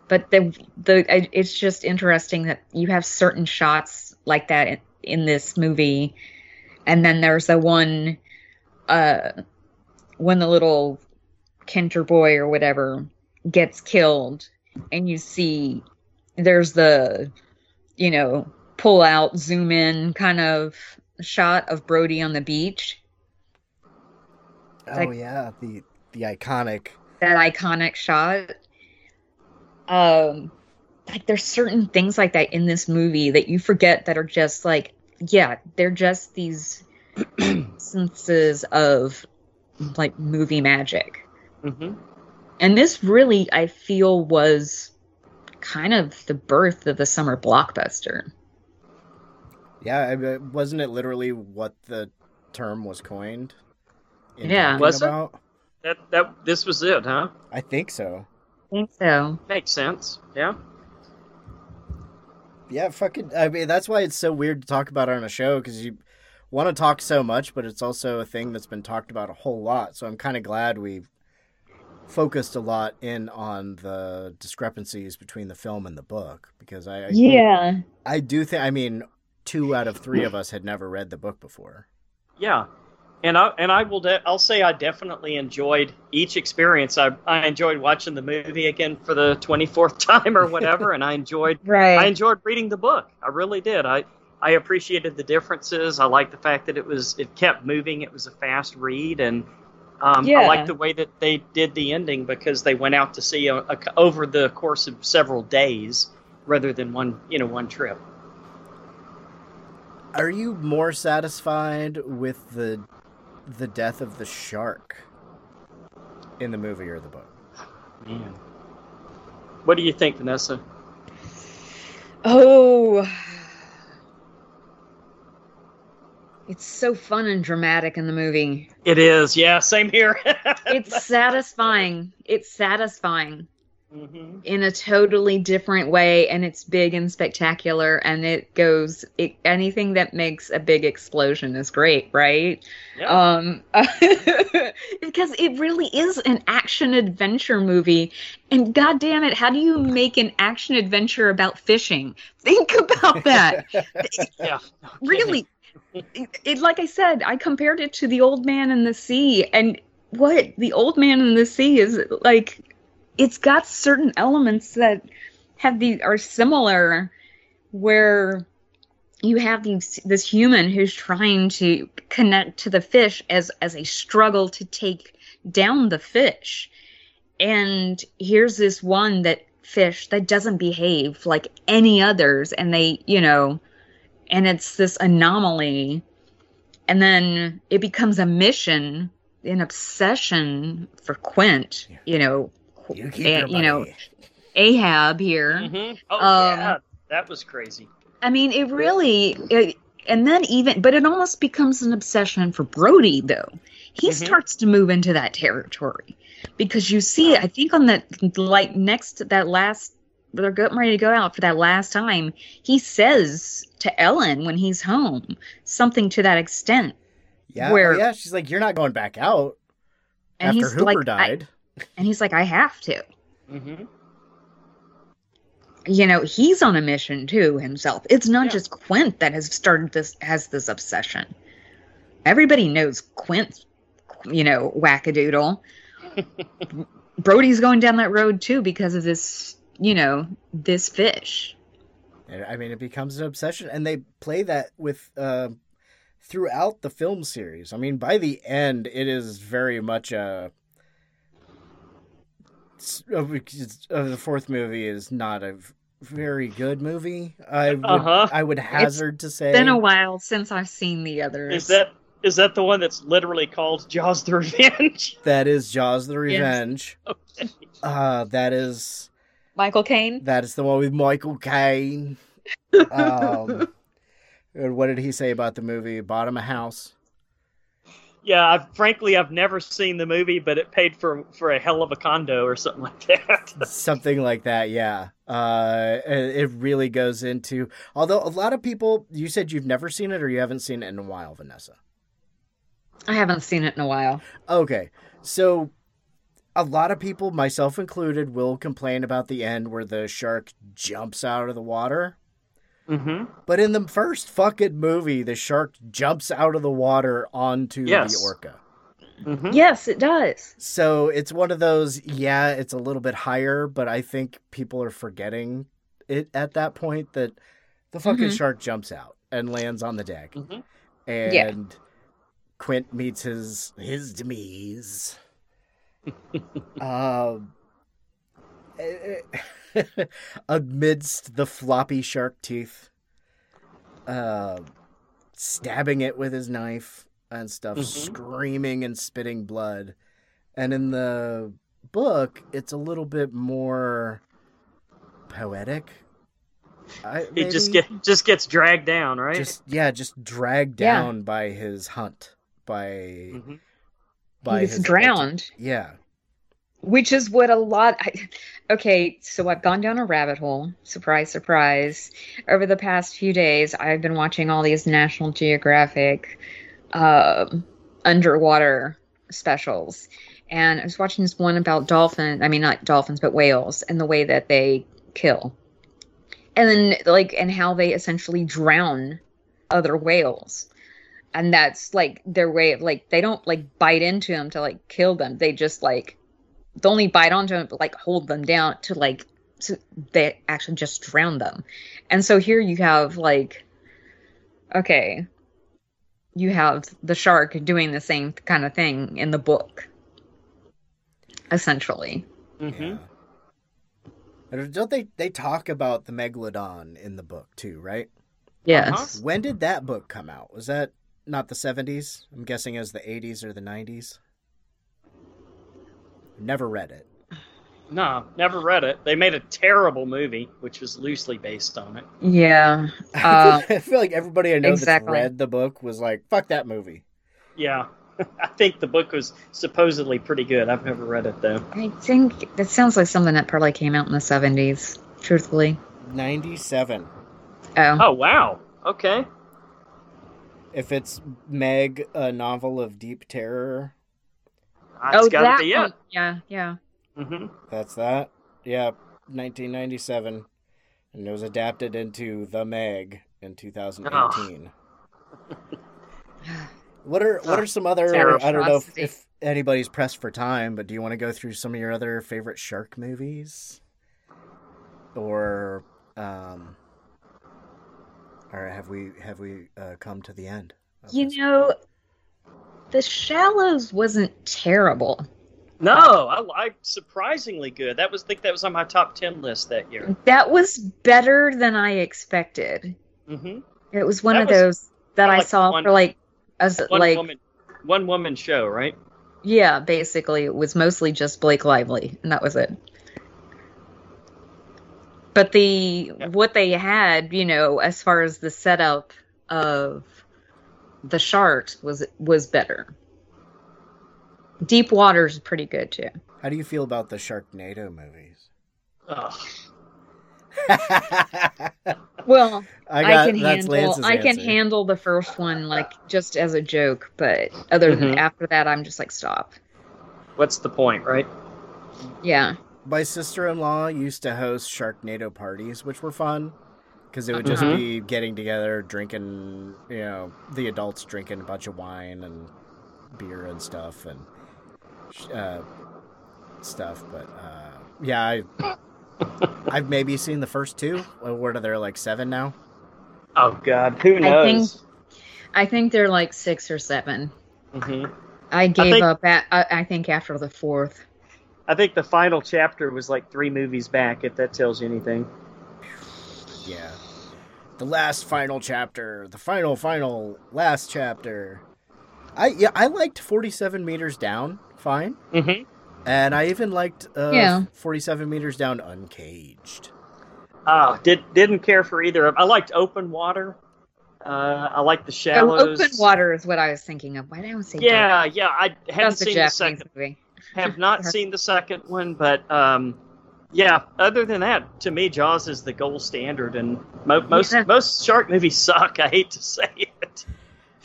but the the it's just interesting that you have certain shots like that in, this movie and then there's the one uh when the little Kintner boy or whatever gets killed and you see there's the you know pull out zoom in kind of shot of Brody on the beach oh like- yeah, the the iconic. that iconic shot. Um, like there's certain things like that in this movie that you forget that are just like, yeah, they're just these <clears throat> instances of like movie magic. Mm-hmm. And this really, I feel, was kind of the birth of the summer blockbuster. Yeah, I wasn't it literally what the term was coined? in Yeah. talking Was it? That that this was it, huh? I think so. I think so. Makes sense. Yeah. Yeah, fucking. I mean, that's why it's so weird to talk about it on a show because you want to talk so much, but it's also a thing that's been talked about a whole lot. So I'm kind of glad we've focused a lot in on the discrepancies between the film and the book because I, I Yeah. I do think. I mean, two out of three of us had never read the book before. Yeah, and I and I will. De- I'll say I definitely enjoyed each experience. I I enjoyed watching the movie again for the twenty fourth <laughs> time or whatever, and I enjoyed <laughs> I enjoyed reading the book. I really did. I I appreciated the differences. I liked the fact that it was it kept moving. It was a fast read, and Um, Yeah. I like the way that they did the ending because they went out to sea a, a, over the course of several days rather than one, you know, one trip. Are you more satisfied with the the death of the shark in the movie or the book? Man, what do you think, Vanessa? Oh. It's so fun and dramatic in the movie. It is, yeah, same here. <laughs> It's satisfying. It's satisfying hmm in a totally different way and it's big and spectacular and it goes it, anything that makes a big explosion is great, right? yeah. um <laughs> because it really is an action adventure movie and god damn it how do you make an action adventure about fishing think <laughs> about that <laughs> yeah. really it, it like i said i compared it to the old man in the sea and what the old man in the sea is like it's got certain elements that have the are similar where you have these this human who's trying to connect to the fish as as a struggle to take down the fish. And here's this one that fish that doesn't behave like any others and they you know and it's this anomaly. And then it becomes a mission an obsession for quint you know You keep and, your you know ahab here hmm Oh, Um, yeah. That was crazy. I mean, it really, it, and then even, but it almost becomes an obsession for Brody, though. He Mhm. starts to move into that territory because you see, I think on that, like next to that last, they're getting ready to go out for that last time. He says to Ellen when he's home something to that extent, Yeah, oh, where- yeah. She's like, you're not going back out and after he's Hooper like, I- died. And he's like, I have to. hmm you know he's on a mission too himself it's not Yeah. just quint that has started this has this obsession everybody knows quint's you know wackadoodle <laughs> brody's going down that road too because of this you know this fish I mean, it becomes an obsession, and they play that with uh, throughout the film series. I mean, by the end, it is very much a. s- uh, because, uh, the fourth movie is not a very good movie. I would, Uh-huh. I would hazard to say. been a while since i've seen the others Is that is that the one that's literally called Jaws the <laughs> Revenge? that is Jaws: The Yes. Revenge. Okay. Uh, that is michael caine that is the one with Michael Caine. <laughs> Um, what did he say about the movie? Bought him a house. Yeah, I've, frankly, I've never seen the movie, but it paid for for a hell of a condo or something like that. <laughs> something like that yeah. Uh it it really goes into although a lot of people you said you've never seen it or you haven't seen it in a while vanessa? I haven't seen it in a while. Okay so a lot of people myself included will complain about the end where the shark jumps out of the water mm-hmm. but in the first fucking movie the shark jumps out of the water onto Yes. the orca Mm-hmm. yes it does So it's one of those, yeah, it's a little bit higher, but I think people are forgetting it at that point that the fucking Mhm. shark jumps out and lands on the deck. Mhm. And Yeah. Quint meets his his demise. <laughs> um <laughs> amidst the floppy shark teeth. Uh stabbing it with his knife and stuff, Mhm. screaming and spitting blood. And in the book, it's a little bit more poetic. I, He just get just gets dragged down, right? just yeah, just dragged Yeah. down by his hunt, by Mhm. by he's his drowned Yeah, which is what a lot I, okay so i've gone down a rabbit hole. Surprise surprise. Over the past few days i've been watching all these national geographic um underwater specials. And i was watching this one about dolphin i mean not dolphins but whales and the way that they kill. And then like and how they essentially drown other whales. And that's like their way of like they don't like bite into them to like kill them. They just like they only bite onto them but like hold them down to like so they actually just drown them and so here you have like okay you have the shark doing the same kind of thing in the book essentially. Mm-hmm. Yeah. Don't they they talk about the megalodon in the book too, right? Yes. When did that book come out? Was that not the 70s? I'm guessing it was the 80s or the 90s. Never read it. No, never read it. They made a terrible movie, which was loosely based on it. Yeah. <laughs> Uh, I feel like everybody I know exactly. that's read the book was like, "Fuck that movie." Yeah, <laughs> I think the book was supposedly pretty good. I've never read it though. I think that sounds like something that probably came out in the 70s, truthfully. 97. Oh. Oh wow. Okay. If it's Meg, a novel of deep terror, That's oh, got that be one. it. Yeah, yeah. hmm that's that. Yeah, 1997. And it was adapted into The Meg in 2018. <laughs> What are what are some other Terrible. I don't know if, if anybody's pressed for time, but do you want to go through some of your other favorite shark movies? Or um or have we have we uh, come to the end? You know, The Shallows wasn't terrible. No, I like surprisingly good. That was I think that was on my top ten list that year. That was better than I expected. hmm It was one That of was those that I like saw one- for like as like woman, one woman show, right? yeah, basically it was mostly just Blake Lively and that was it. But the Yeah. what they had, you know, as far as the setup of the sharks was was better. Deep Water's pretty good too. How do you feel about the Sharknado movies? Ugh. <laughs> Well, I I, can handle Lance's I can handle the first one like just as a joke, but other than Mhm. after that I'm just like stop. What's the point, right? Yeah. My sister-in-law used to host Sharknado parties, which were fun because it would just Mhm. be getting together, drinking, you know, the adults drinking a bunch of wine and beer and stuff and uh, stuff. But uh, yeah, I, <laughs> I've maybe seen the first two. What are there like seven now? Oh God, who I knows? I think they're like 6 or 7. hmm I gave think- up at I, I think after the fourth. I think the final chapter was like three movies back, if that tells you anything. Yeah, the last final chapter, the final final last chapter. I yeah, I liked Forty-seven meters down. Fine. Mm-hmm. And I even liked uh, Yeah. 47 meters down uncaged. Ah, did didn't care for either. of I liked Open Water. Uh, I like The Oh, Shallows. Open Water is what I was thinking of. Why did I say Yeah, yeah. I haven't was a seen the Japanese second. movie. Have not <laughs> seen the second one, but um, yeah. Other than that, to me, Jaws is the gold standard, and mo- <laughs> most Yeah. most shark movies suck. I hate to say it.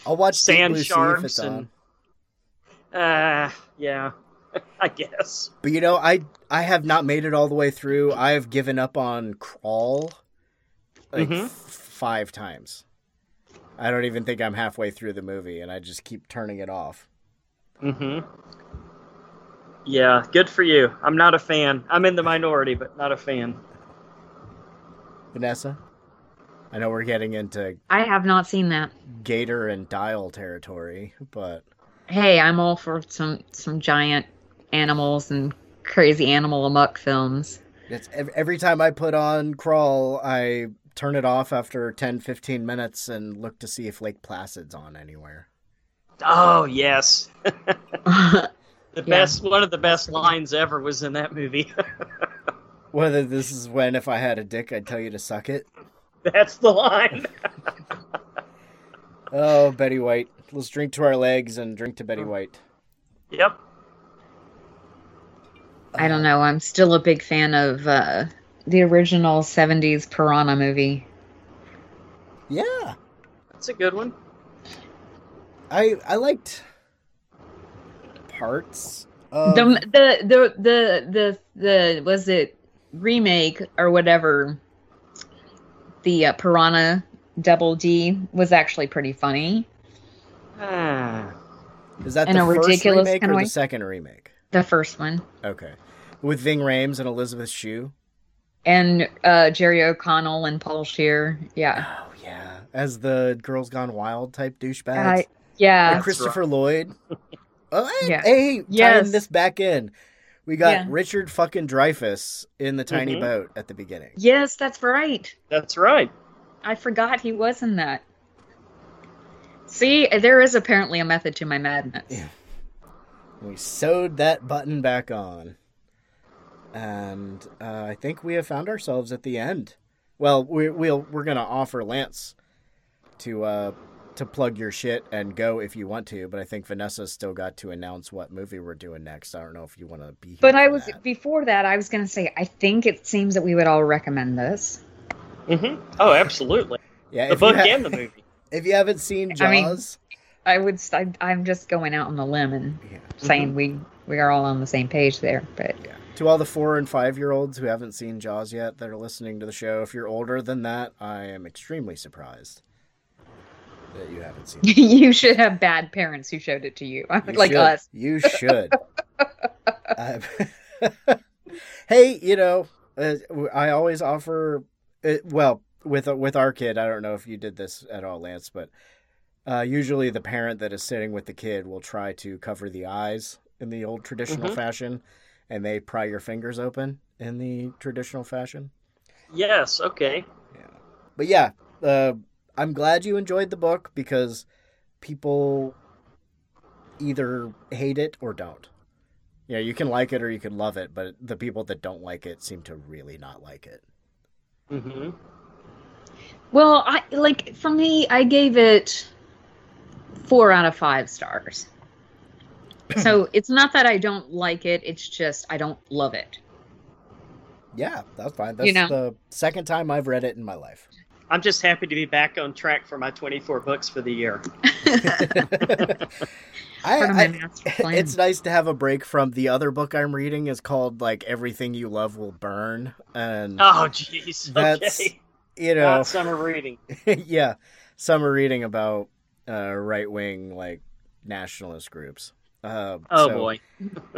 I'll watch Deep Sand Blue Sea if sharks it's on. and uh, yeah, <laughs> I guess. But you know, I I have not made it all the way through. I have given up on Crawl like Mhm. f- five times. I don't even think I'm halfway through the movie, and I just keep turning it off. Mm-hmm. Yeah, good for you. I'm not a fan. I'm in the minority, but not a fan. Vanessa, I know we're getting into I have not seen that. Gator and Dial territory, but Hey, I'm all for some some giant animals and crazy animal amok films. it's every time I put on Crawl, I turn it off after 10, 15 minutes and look to see if Lake Placid's on anywhere. Oh yes, <laughs> <laughs> the Yeah. best one of the best lines ever was in that movie. <laughs> Whether this is when if I had a dick, I'd tell you to suck it. That's the line. <laughs> Oh, Betty White. Let's drink to our legs and drink to Betty White. yep. I don't know. I'm still a big fan of uh, the original '70s Piranha movie. Yeah, That's a good one. I I liked parts of the, the the the the the was it remake or whatever. The uh, Piranha Double D was actually pretty funny. Ah. Is that in the a first ridiculous remake kinda or way. the second remake? The first one. Okay, with Ving Rhames and Elizabeth Shue. And uh, Jerry O'Connell and Paul Scheer. Yeah. Oh yeah, as the Girls Gone Wild type douchebags. Uh, yeah. and Christopher Lloyd. <laughs> Oh, hey, Yeah. hey, tying this back in. We got Yeah. Richard fucking Dreyfuss in the tiny Mhm. boat at the beginning. Yes, that's right. That's right. I forgot he was in that. See, there is apparently a method to my madness. Yeah. We sewed that button back on. And uh, I think we have found ourselves at the end. Well, we, we'll, we're going to offer Lance to uh, to plug your shit and go if you want to, but I think Vanessa's still got to announce what movie we're doing next. I don't know if you want to be here But I was that. before that. I was going to say I think it seems that we would all recommend this. hmm Oh, absolutely. yeah, The if you book ha- and the movie. <laughs> If you haven't seen I mean- Jaws, I would. I, I'm just going out on the limb and Yeah. saying we we are all on the same page there. But Yeah. To all the four and five year olds who haven't seen Jaws yet that are listening to the show, if you're older than that, I am extremely surprised that you haven't seen <laughs> you should have bad parents who showed it to you, <laughs> You like should. us. You should. <laughs> Uh, hey, you know, uh, I always offer. Uh, well, with with our kid, I don't know if you did this at all, Lance, but uh, usually the parent that is sitting with the kid will try to cover the eyes in the old traditional Mhm. fashion, and they pry your fingers open in the traditional fashion. Yes. Okay. Yeah. But yeah, uh, I'm glad you enjoyed the book because people either hate it or don't. Yeah, you can like it or you can love it, but the people that don't like it seem to really not like it. hmm Well, I like for me, I gave it four out of five stars. <clears throat> so it's not that I don't like it; it's just I don't love it. Yeah, that's fine. That's You know. the second time I've read it in my life. I'm just happy to be back on track for my 24 books for the year. I, <laughs> <laughs> Part of my I- <laughs> it's nice to have a break from the other book I'm reading is called like Everything You Love Will Burn and Oh, jeez. That's- Okay. you know Not summer reading. yeah, summer reading about uh, right wing like nationalist groups. Uh, Oh so, boy.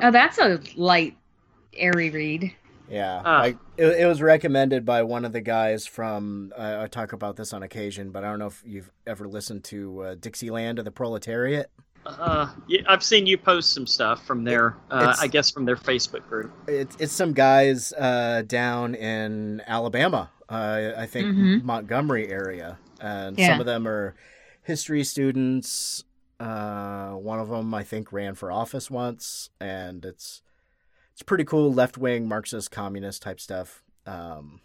oh, that's a light, airy read. Yeah, Ah. like it, it was recommended by one of the guys from. Uh, I talk about this on occasion, but I don't know if you've ever listened to uh, Dixieland of the Proletariat. Uh, yeah, I've seen you post some stuff from their, uh, I guess, from their Facebook group. It's it's some guys uh, down in Alabama, uh, I think Mhm. Montgomery area, and Yeah. some of them are history students. Uh, one of them I think ran for office once, and it's it's pretty cool left wing Marxist communist type stuff. Um,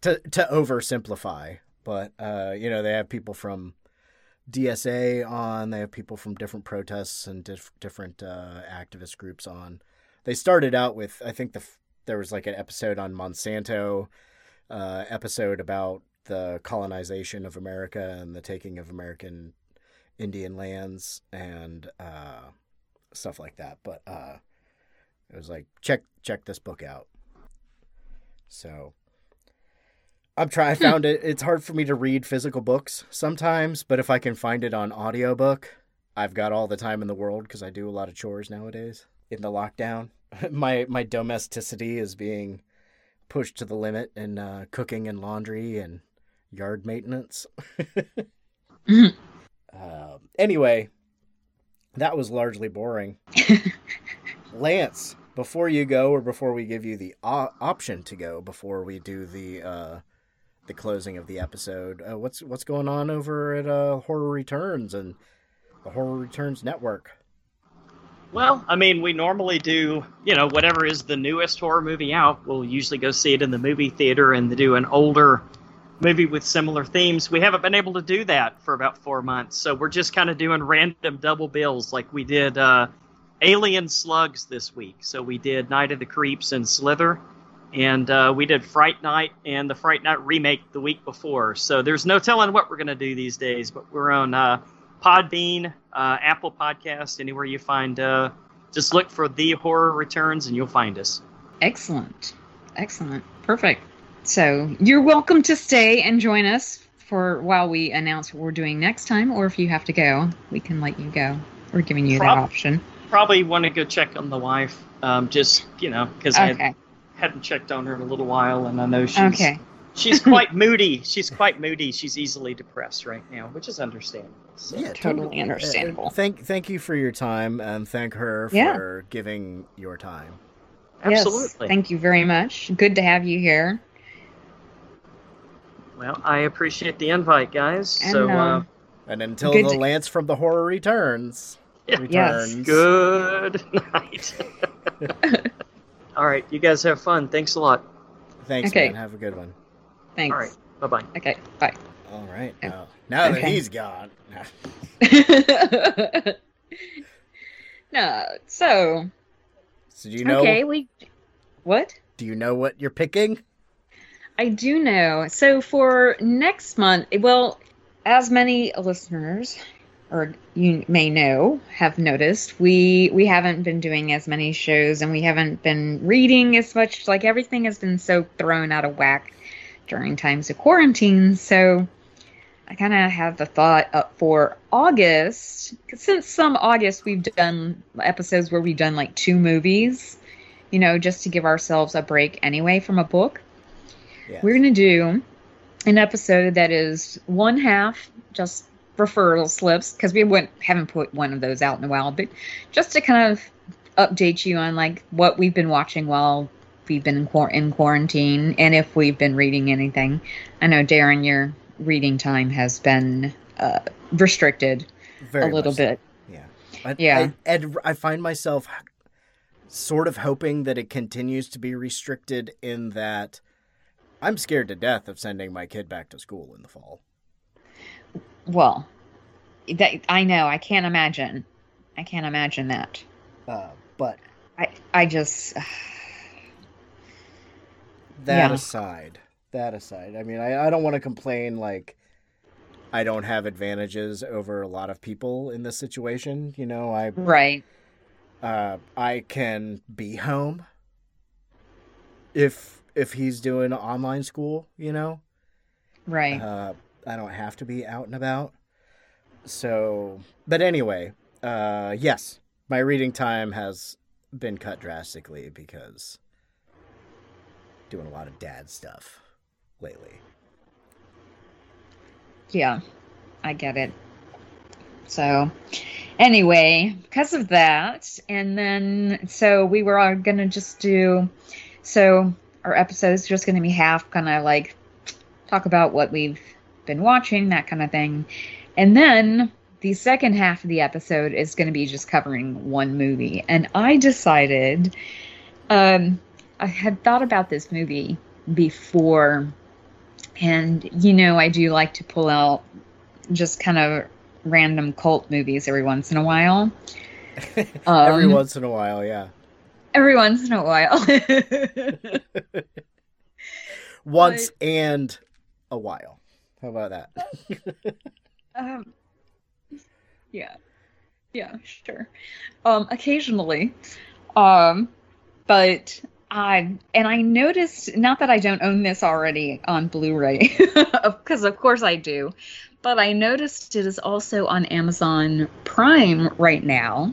to to oversimplify, but uh, you know they have people from DSA on. They have people from different protests and dif- different uh, activist groups on. They started out with I think the there was like an episode on Monsanto, uh, episode about the colonization of America and the taking of American Indian lands and uh, stuff like that. But uh, it was like check check this book out. So I'm trying. I found it. It's hard for me to read physical books sometimes, but if I can find it on audiobook, I've got all the time in the world because I do a lot of chores nowadays in the lockdown. <laughs> my my domesticity is being pushed to the limit in uh, cooking and laundry and yard maintenance. <laughs> Mhm. Um, anyway, that was largely boring. <laughs> Lance, before you go, or before we give you the o- option to go, before we do the uh, the closing of the episode, uh, what's what's going on over at uh, Horror Returns and the Horror Returns Network? Well, I mean, we normally do, you know, whatever is the newest horror movie out. We'll usually go see it in the movie theater and do an older movie with similar themes. We haven't been able to do that for about four months, so we're just kind of doing random double bills, like we did uh, Alien Slugs this week. So we did Night of the Creeps and Slither, and uh, we did Fright Night and the Fright Night remake the week before. So there's no telling what we're going to do these days, but we're on uh, Podbean, uh, Apple Podcast, anywhere you find. Uh, just look for the horror returns, and you'll find us. Excellent. Excellent. Perfect. So you're welcome to stay and join us for while we announce what we're doing next time, or if you have to go, we can let you go. We're giving you that option. Probably want to go check on the wife, um, just you know, because I Okay. hadn't checked on her in a little while, and I know she's Okay. she's <laughs> quite moody. She's quite moody. She's easily depressed right now, which is understandable. So. Yeah, Totally Uh, understandable. thank thank you for your time and thank her Yeah. for giving your time. Absolutely. Yes, thank you very much. Good to have you here. Well, I appreciate the invite, guys. And, so, uh, um, And until the Lance from the Horror returns. Yeah. returns. good night. <laughs> All right, you guys have fun. Thanks a lot. Thanks, Okay. man. Have a good one. Thanks. All right, bye bye. Okay, bye. All right. Oh, Now, now that he's gone. <laughs> no, so So do you know? okay, we what? Do you know what you're picking? I do know. So for next month, well, as many listeners or you may know have noticed, we we haven't been doing as many shows and we haven't been reading as much. Like everything has been so thrown out of whack during times of quarantine. So I kind of have the thought up for August. 'cause Since some August we've done episodes where we've done like two movies, you know, just to give ourselves a break anyway from a book. Yes. We're going to do an episode that is one half just referral slips because we wouldn't, haven't put one of those out in a while, but just to kind of update you on like what we've been watching while we've been in, quar- in quarantine and if we've been reading anything. I know Darren, your reading time has been uh, restricted Very a little so. bit. Yeah. I, Yeah. I, and I find myself sort of hoping that it continues to be restricted in that I'm scared to death of sending my kid back to school in the fall. Well, that I know. I can't imagine. I can't imagine that. Uh, but I I just <sighs> that Yeah. aside, that aside, I mean, I, I don't want to complain like I don't have advantages over a lot of people in this situation. You know, I right. uh, I can be home if if he's doing online school. You know, Right. uh, I don't have to be out and about. So, but anyway, uh, yes, my reading time has been cut drastically because doing a lot of dad stuff lately. Yeah, I get it. So, anyway, because of that, and then so we were all gonna just do. So our episode's just gonna be half kind of like talk about what we've been watching, that kind of thing, and then the second half of the episode is going to be just covering one movie. And I decided, um, I had thought about this movie before and you know, I do like to pull out just kind of random cult movies every once in a while. <laughs> Every Um, once in a while, yeah. Every once in a while. <laughs> <laughs> Once and a while. How about that? <laughs> um, yeah. Yeah, sure. Um, occasionally. Um, but I and I noticed not that I don't own this already on Blu-ray, <laughs> because of course I do, but I noticed it is also on Amazon Prime right now.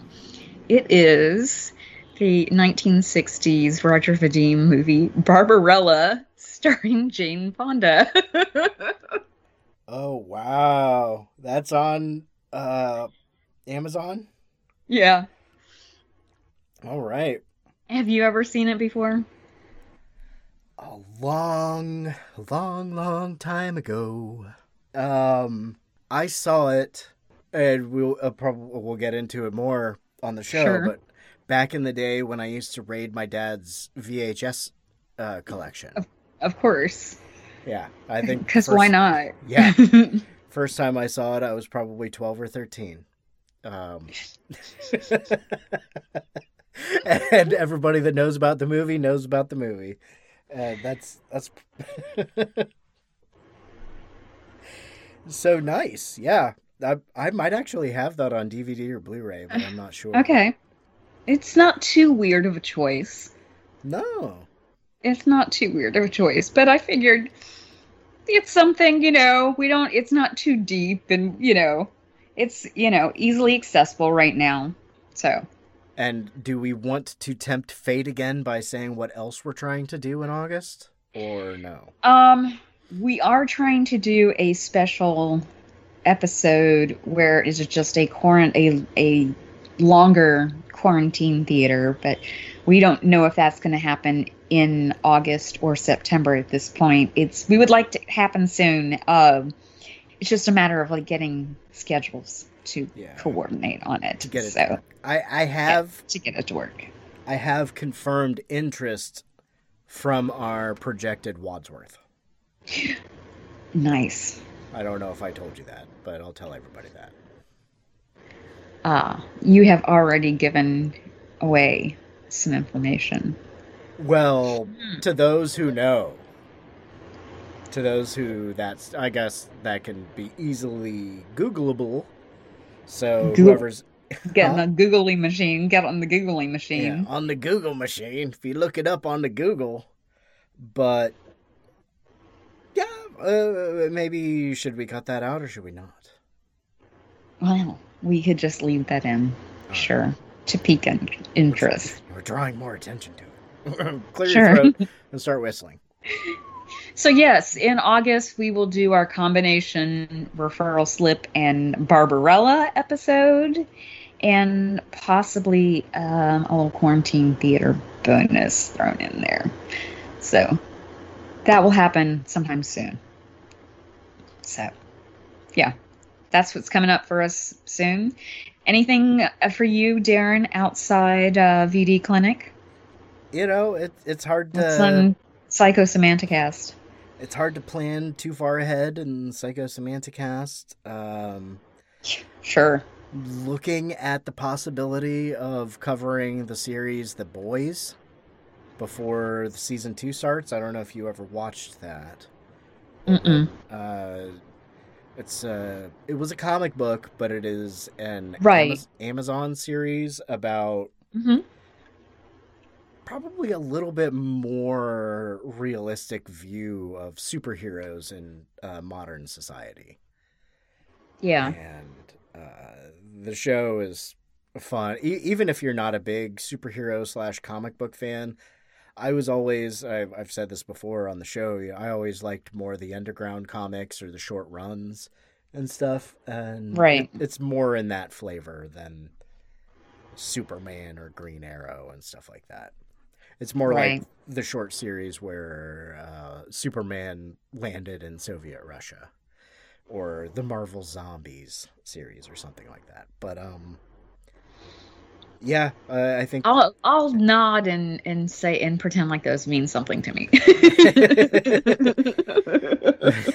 It is the 1960s Roger Vadim movie Barbarella, <laughs> starring Jane Fonda. Oh wow, that's on uh, Amazon. yeah. All right. Have you ever seen it before? a long, long, long time ago. Um, I saw it, and we'll uh, probably we'll get into it more on the show. Sure. But back in the day when I used to raid my dad's VHS uh, collection, Of course. Yeah, I think <laughs> Because why not? Yeah. <laughs> First time I saw it, I was probably twelve or thirteen. Um, <laughs> and everybody that knows about the movie knows about the movie. Uh, that's that's so nice. Yeah, I I might actually have that on DVD or Blu-ray, but I'm not sure. okay. It's not too weird of a choice. No. It's not too weird of a choice, but I figured it's something, you know, we don't, it's not too deep and, you know, it's, you know, easily accessible right now. So, And do we want to tempt fate again by saying what else we're trying to do in August, or no? um, we are trying to do a special episode where it's just a quarant a a longer quarantine theater, but we don't know if that's going to happen in August or September at this point. It's we would like to happen soon. Um, it's just a matter of like getting schedules to Yeah. coordinate on it. to get it. so I I have to get it to work. I have confirmed interest from our projected Wadsworth. Nice. I don't know if I told you that, but I'll tell everybody that. Ah, you have already given away some information. Well, to those who know, to those who that's I guess that can be easily Googleable. So Goog- whoever's <laughs> Get Huh? the googly machine. Get on the googly yeah, machine. on the Google machine, if you look it up on the Google, but yeah, uh, maybe should we cut that out or should we not? Well, we could just leave that in. Alright. Sure. To pique in- interest. We're drawing more attention to it. <laughs> Clear Sure. your throat <laughs> and start whistling. So yes, in August we will do our combination referral slip and Barbarella episode, and possibly um, a little quarantine theater bonus thrown in there. So that will happen sometime soon. So yeah, that's what's coming up for us soon. Anything uh, for you, Darren, outside uh, VD Clinic? You know, it, it's hard to on Psychosemanticast? it's hard to plan too far ahead in Psychosemanticast. Um, Sure. looking at the possibility of covering the series The Boys before the season two starts. I don't know if you ever watched that. Mm-mm. Uh, it's uh, it was a comic book, but it is an Right. Amaz- Amazon series about hmm probably a little bit more realistic view of superheroes in uh, modern society. Yeah. and uh, the show is fun. E- even if you're not a big superhero slash comic book fan, I was always I've, I've said this before on the show. I always liked more the underground comics or the short runs and stuff, and Right. it- it's more in that flavor than Superman or Green Arrow and stuff like that. It's more Right. like the short series where uh, Superman landed in Soviet Russia or the Marvel Zombies series or something like that. But um yeah, uh, I think I'll I'll nod and and say and pretend like those mean something to me. <laughs>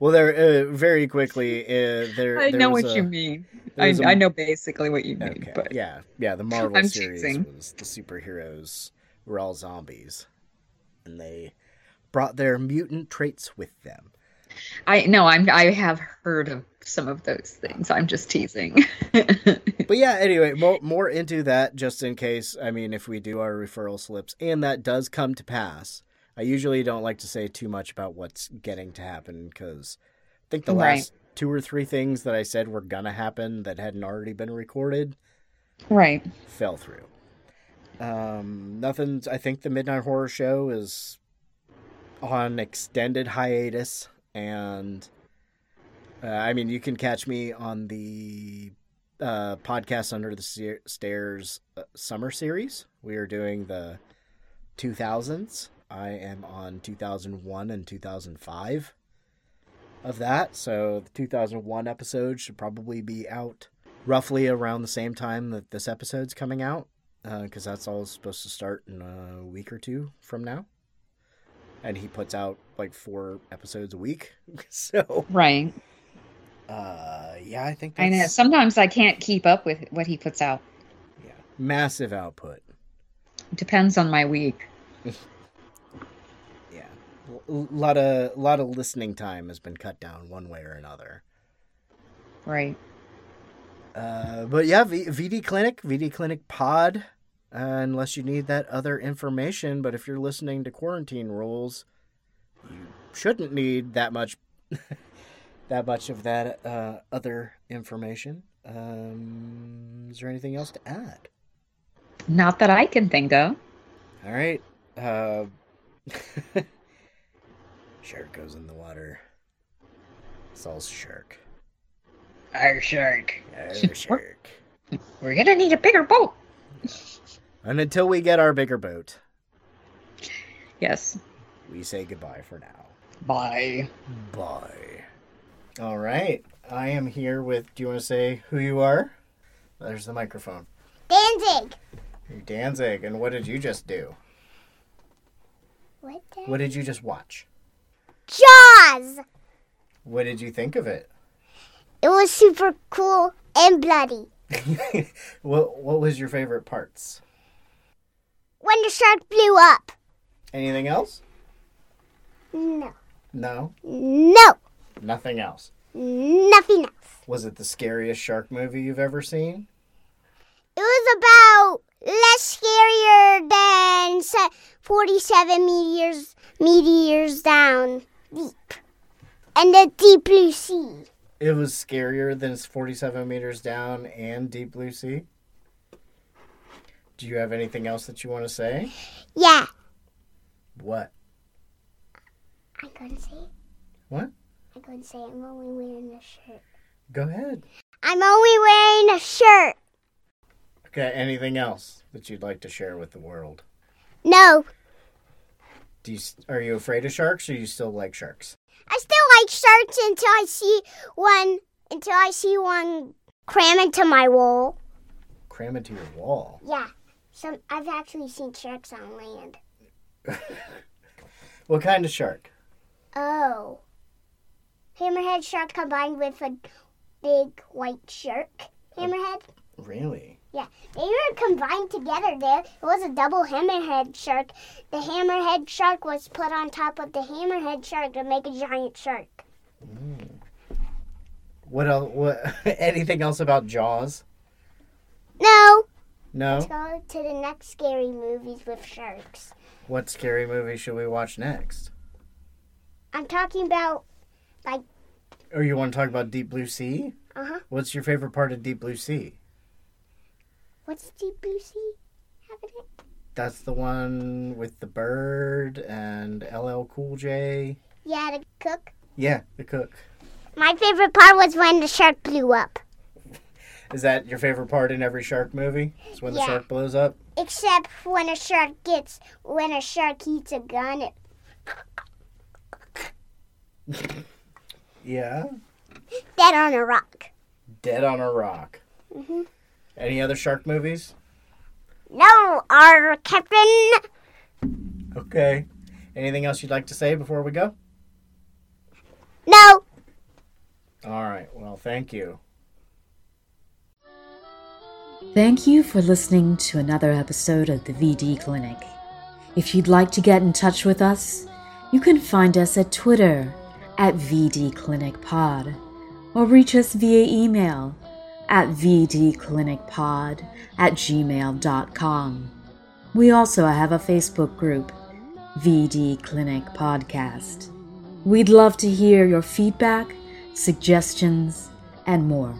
well there uh, very quickly uh, there I there know what a- you mean. I a- I know basically what you mean, Okay. but Yeah, yeah, the Marvel I'm series teasing. was the superheroes were all zombies and they brought their mutant traits with them. I know I'm I have heard of some of those things. I'm just teasing. <laughs> But yeah, anyway, more, more into that just in case. I mean, if we do our referral slips and that does come to pass, I usually don't like to say too much about what's getting to happen because I think the Right. last two or three things that I said were gonna happen that hadn't already been recorded right. fell through. Um. I think the Midnight Horror Show is on extended hiatus, and uh, I mean, you can catch me on the uh, podcast Under the Stairs uh, summer series. We are doing the 2000s. I am on 2001 and 2005 of that, so the 2001 episode should probably be out roughly around the same time that this episode's coming out, because that's all supposed to start in a week or two from now. And he puts out like four episodes a week, <laughs> so Right. uh, yeah, I think I that's know. Sometimes I can't keep up with what he puts out. yeah, massive output. Depends on my week. <laughs> Yeah, a lot of lot of listening time has been cut down one way or another. Right. Uh, but yeah, v- VD Clinic, VD Clinic Pod. Uh, unless you need that other information, but if you're listening to Quarantine Rules, you shouldn't need that much, <laughs> that much of that uh, other information. Um, is there anything else to add? Not that I can think of. All right. Uh, <laughs> shark goes in the water. Saul's shark. Our shark. Arr, <laughs> shark. We're gonna need a bigger boat. And until we get our bigger boat, Yes. we say goodbye for now. Bye. Bye. All right. I am here with. Do you want to say who you are? There's the microphone. Danzig. You're Danzig. And what did you just do? What? the- What did you just watch? Jaws. What did you think of it? It was super cool and bloody. <laughs> what What was your favorite parts? When the shark blew up. Anything else? No. No. No. Nothing else. Nothing else. Was it the scariest shark movie you've ever seen? It was about less scarier than 47 meteors meteors down deep. And the deep blue sea. It was scarier than 47 meters down and Deep Blue Sea. Do you have anything else that you want to say? Yeah. What? Going to say it. What? Going to say I'm only wearing a shirt. Go ahead. I'm only wearing a shirt. Okay, anything else that you'd like to share with the world? No. Do you are you afraid of sharks or you still like sharks? I still like sharks until I see one until I see one cram into my wall. Cram into your wall. Yeah. Some I've actually seen sharks on land. <laughs> What kind of shark? Oh. Hammerhead shark combined with a big white shark. Hammerhead? Really? Yeah. They were combined together there. It was a double hammerhead shark. The hammerhead shark was put on top of the hammerhead shark to make a giant shark. What else? What? <laughs> anything else about Jaws? No. No. Let's go to the next scary movies with sharks. What scary movie should we watch next? I'm talking about like. Or you want to talk about Deep Blue Sea? uh huh. What's your favorite part of Deep Blue Sea? What's deep blue sea happening? That's the one with the bird and LL Cool J. Yeah, the cook. Yeah, the cook. My favorite part was when the shark blew up. <laughs> Is that your favorite part in every shark movie? Is when the shark blows up? Except when a shark gets when a shark eats a gun. It, <laughs> Yeah. dead on a rock. Dead on a Rock. Mhm. Any other shark movies? No, our captain. Okay. Anything else you'd like to say before we go? No. All right. Well, thank you. Thank you for listening to another episode of the VD Clinic. If you'd like to get in touch with us, you can find us at Twitter at VD Clinic Pod or reach us via email at vdclinicpod at gmail.com. We also have a Facebook group, VD Clinic Podcast. We'd love to hear your feedback, suggestions, and more.